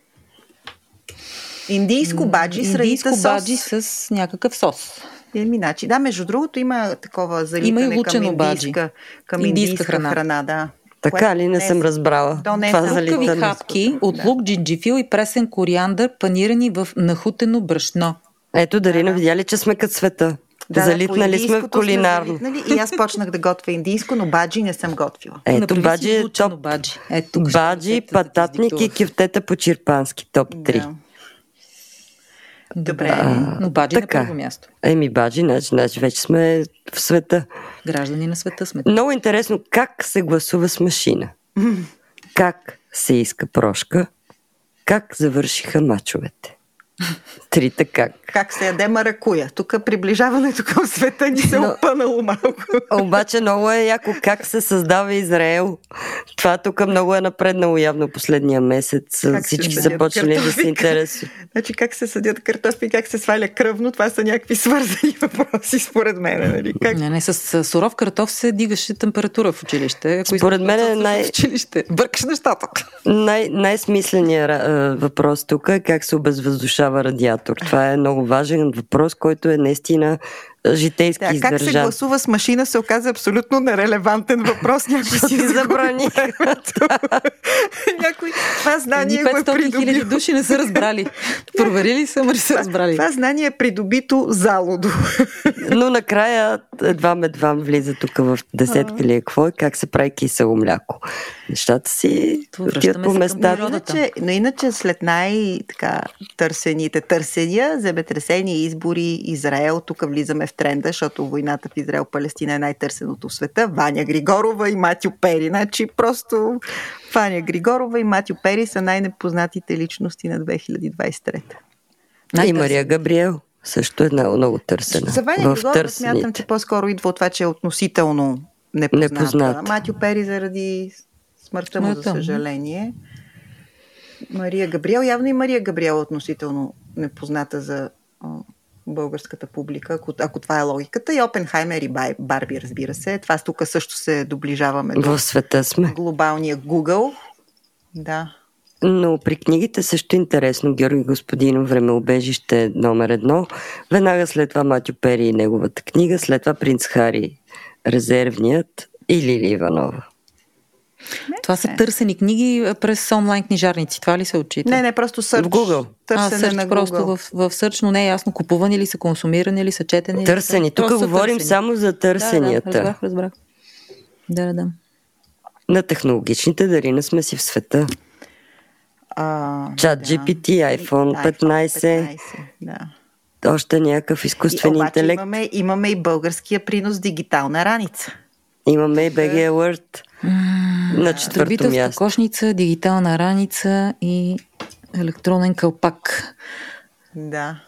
Индийско баджи с Индийско баджи с някакъв сос. Еми, значи, да, между другото има такова залитане има и към индийска, към индийска, индийска храна. храна да. Така ли не, не съм разбрала? То не е това залитане. хапки от да. лук, джинджифил и пресен кориандър, панирани в нахутено брашно. Ето, Дарина, да. видя ли, че сме като света? Да, залитнали сме в кулинарно. Сме и аз почнах да готвя индийско, но баджи не съм готвила. Ето баджи е топ. Баджи, Ето, баджи пататник да и кефтета по черпански. Топ 3. Да. Добре, а, но Баджи така. на първо място. Еми, Баджи, значи, значи вече сме в света. Граждани на света сме. Много интересно как се гласува с машина. как се иска прошка. Как завършиха мачовете. Трите как? Как се яде маракуя. Тук приближаването към света ни се Но, опънало малко. Обаче много е яко как се създава Израел. Това тук много е напреднало явно последния месец. Как Всички са почнали да се интересуват. Значи как се съдят картофи, как се сваля кръвно, това са някакви свързани въпроси според мен. Нали? Как? Не, не, с суров картоф се дигаше температура в училище. Ако според мен е най... В училище. Бъркаш нещата. Най- най-смисленият въпрос тук е как се обезвъздушава радиатор. Това е много важен въпрос, който е наистина житейски да, издържан. Как се гласува с машина се оказа абсолютно нерелевантен въпрос. Някой си забрани. Някой това знание го е придобил. хиляди души не са разбрали. Проверили са, не са разбрали. Това знание е придобито залудо. Но накрая едва медвам влиза тук в десетка ли е какво и как се прави кисело мляко. Нещата си отиват по местата. Иначе, но иначе след най-търсените търсения, земетресени избори, Израел, тук влизаме в тренда, защото войната в Израел-Палестина е най-търсеното в света. Ваня Григорова и Матю Пери. Значи просто Ваня Григорова и Матю Пери са най-непознатите личности на 2023. И Мария Габриел също е много, много търсена. За Ваня Григорова смятам, че по-скоро идва от това, че е относително непозната. непозната. Матю Пери заради смъртта му, за съжаление. Мария Габриел, явно и Мария Габриел е относително непозната за българската публика, ако, ако това е логиката. И Опенхаймер и Барби, разбира се. Това тук също се доближаваме В света сме. глобалния Google. Да. Но при книгите също е интересно. Георги Господинов, Времеобежище номер едно. Веднага след това Матю Пери и неговата книга. След това Принц Хари, Резервният и Лили Иванова. Не, това са търсени книги през онлайн книжарници. Това ли се отчита? Не, не, просто сърч. В Google. Търсене а, сърч на Google. просто в, в сърч, но не е ясно купувани ли са, консумирани ли са, четени Търсени. Ли са. Тук говорим търсени. само за търсенията. Да, да, разбрах, разбрах. Да, да. На технологичните дарина сме си в света. Чат да. GPT, iPhone 15. 15 да. Още някакъв изкуствен и, интелект. Имаме, имаме и българския принос дигитална раница. Имаме и BG Word на четвърто място. кошница, дигитална раница и електронен кълпак. Да.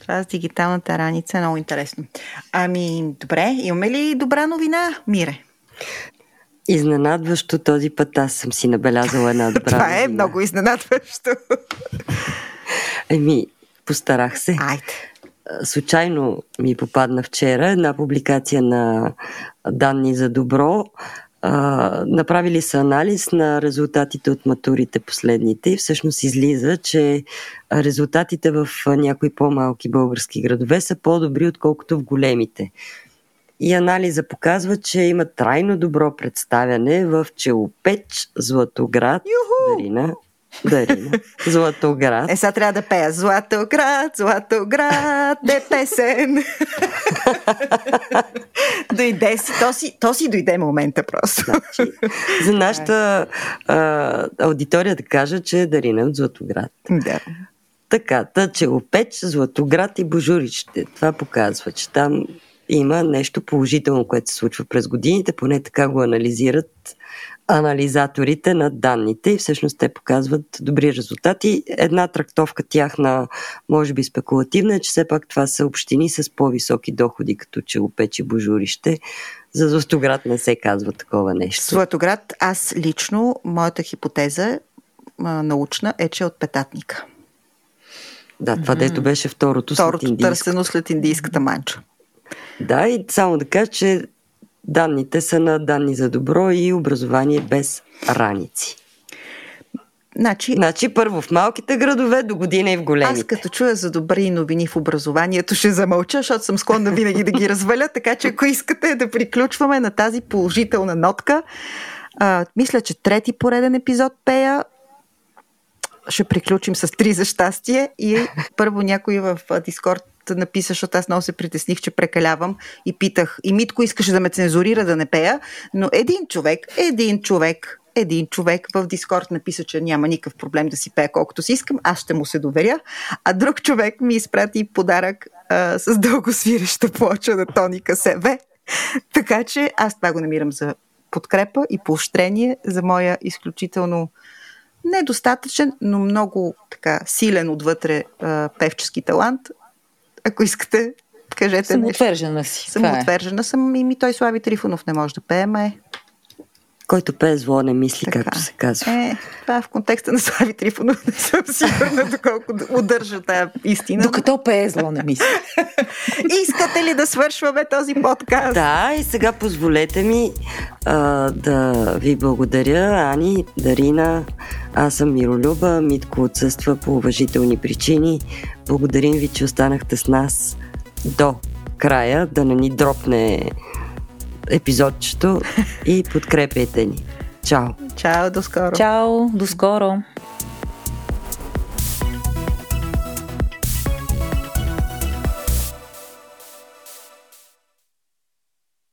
Това с дигиталната раница е много интересно. Ами, добре, имаме ли добра новина, Мире? Изненадващо този път аз съм си набелязала една добра Това е много изненадващо. Еми, постарах се. Айде. Случайно ми попадна вчера една публикация на данни за добро. А, направили са анализ на резултатите от матурите последните и всъщност излиза, че резултатите в някои по-малки български градове са по-добри, отколкото в големите. И анализа показва, че има трайно добро представяне в Челопеч, Златоград, Юху! Дарина, Дарина, Златоград. Е, сега трябва да пея Златоград, Златоград е песен. дойде си, то си, то си дойде момента просто. Значи, за нашата а, аудитория да кажа, че е Дарина от Златоград. Да. Така, та Челопеч, Златоград и Божуричите. Това показва, че там има нещо положително, което се случва през годините, поне така го анализират анализаторите на данните и всъщност те показват добри резултати. Една трактовка тяхна, може би спекулативна, е, че все пак това са общини с по-високи доходи, като Челопеч и Божурище. За Златоград не се казва такова нещо. Златоград, аз лично, моята хипотеза научна е, че е от петатника. Да, това mm-hmm. дето беше второто, второто след индийската. търсено след индийската манча. Да, и само да кажа, че данните са на данни за добро и образование без раници. Значи, значи първо в малките градове, до година и в големите. Аз като чуя за добри новини в образованието ще замълча, защото съм склонна винаги да ги разваля, така че ако искате да приключваме на тази положителна нотка, а, мисля, че трети пореден епизод пея ще приключим с три за щастие и първо някой в Дискорд написа, защото аз много се притесних, че прекалявам и питах. И Митко искаше да ме цензурира да не пея, но един човек, един човек, един човек в Дискорд написа, че няма никакъв проблем да си пея колкото си искам, аз ще му се доверя, а друг човек ми изпрати подарък а, с дълго свиреща плоча на Тоника СВ. така че аз това го намирам за подкрепа и поощрение за моя изключително недостатъчен, но много така силен отвътре а, певчески талант. Ако искате, кажете Самоотвержена нещо. си. Е. Самоотвержена съм и ми той Слави Трифонов не може да пее, ме. Който пее зло не мисли, така. както се казва. Е, това в контекста на Слави Трифонов не съм сигурна доколко удържа тая истина. Докато пее зло не мисли. Искате ли да свършваме този подкаст? Да, и сега позволете ми а, да ви благодаря, Ани, Дарина. Аз съм Миролюба, Митко отсъства по уважителни причини. Благодарим ви, че останахте с нас до края, да не ни дропне епизодчето и подкрепяйте ни. Чао! Чао, до скоро! Чао, до скоро!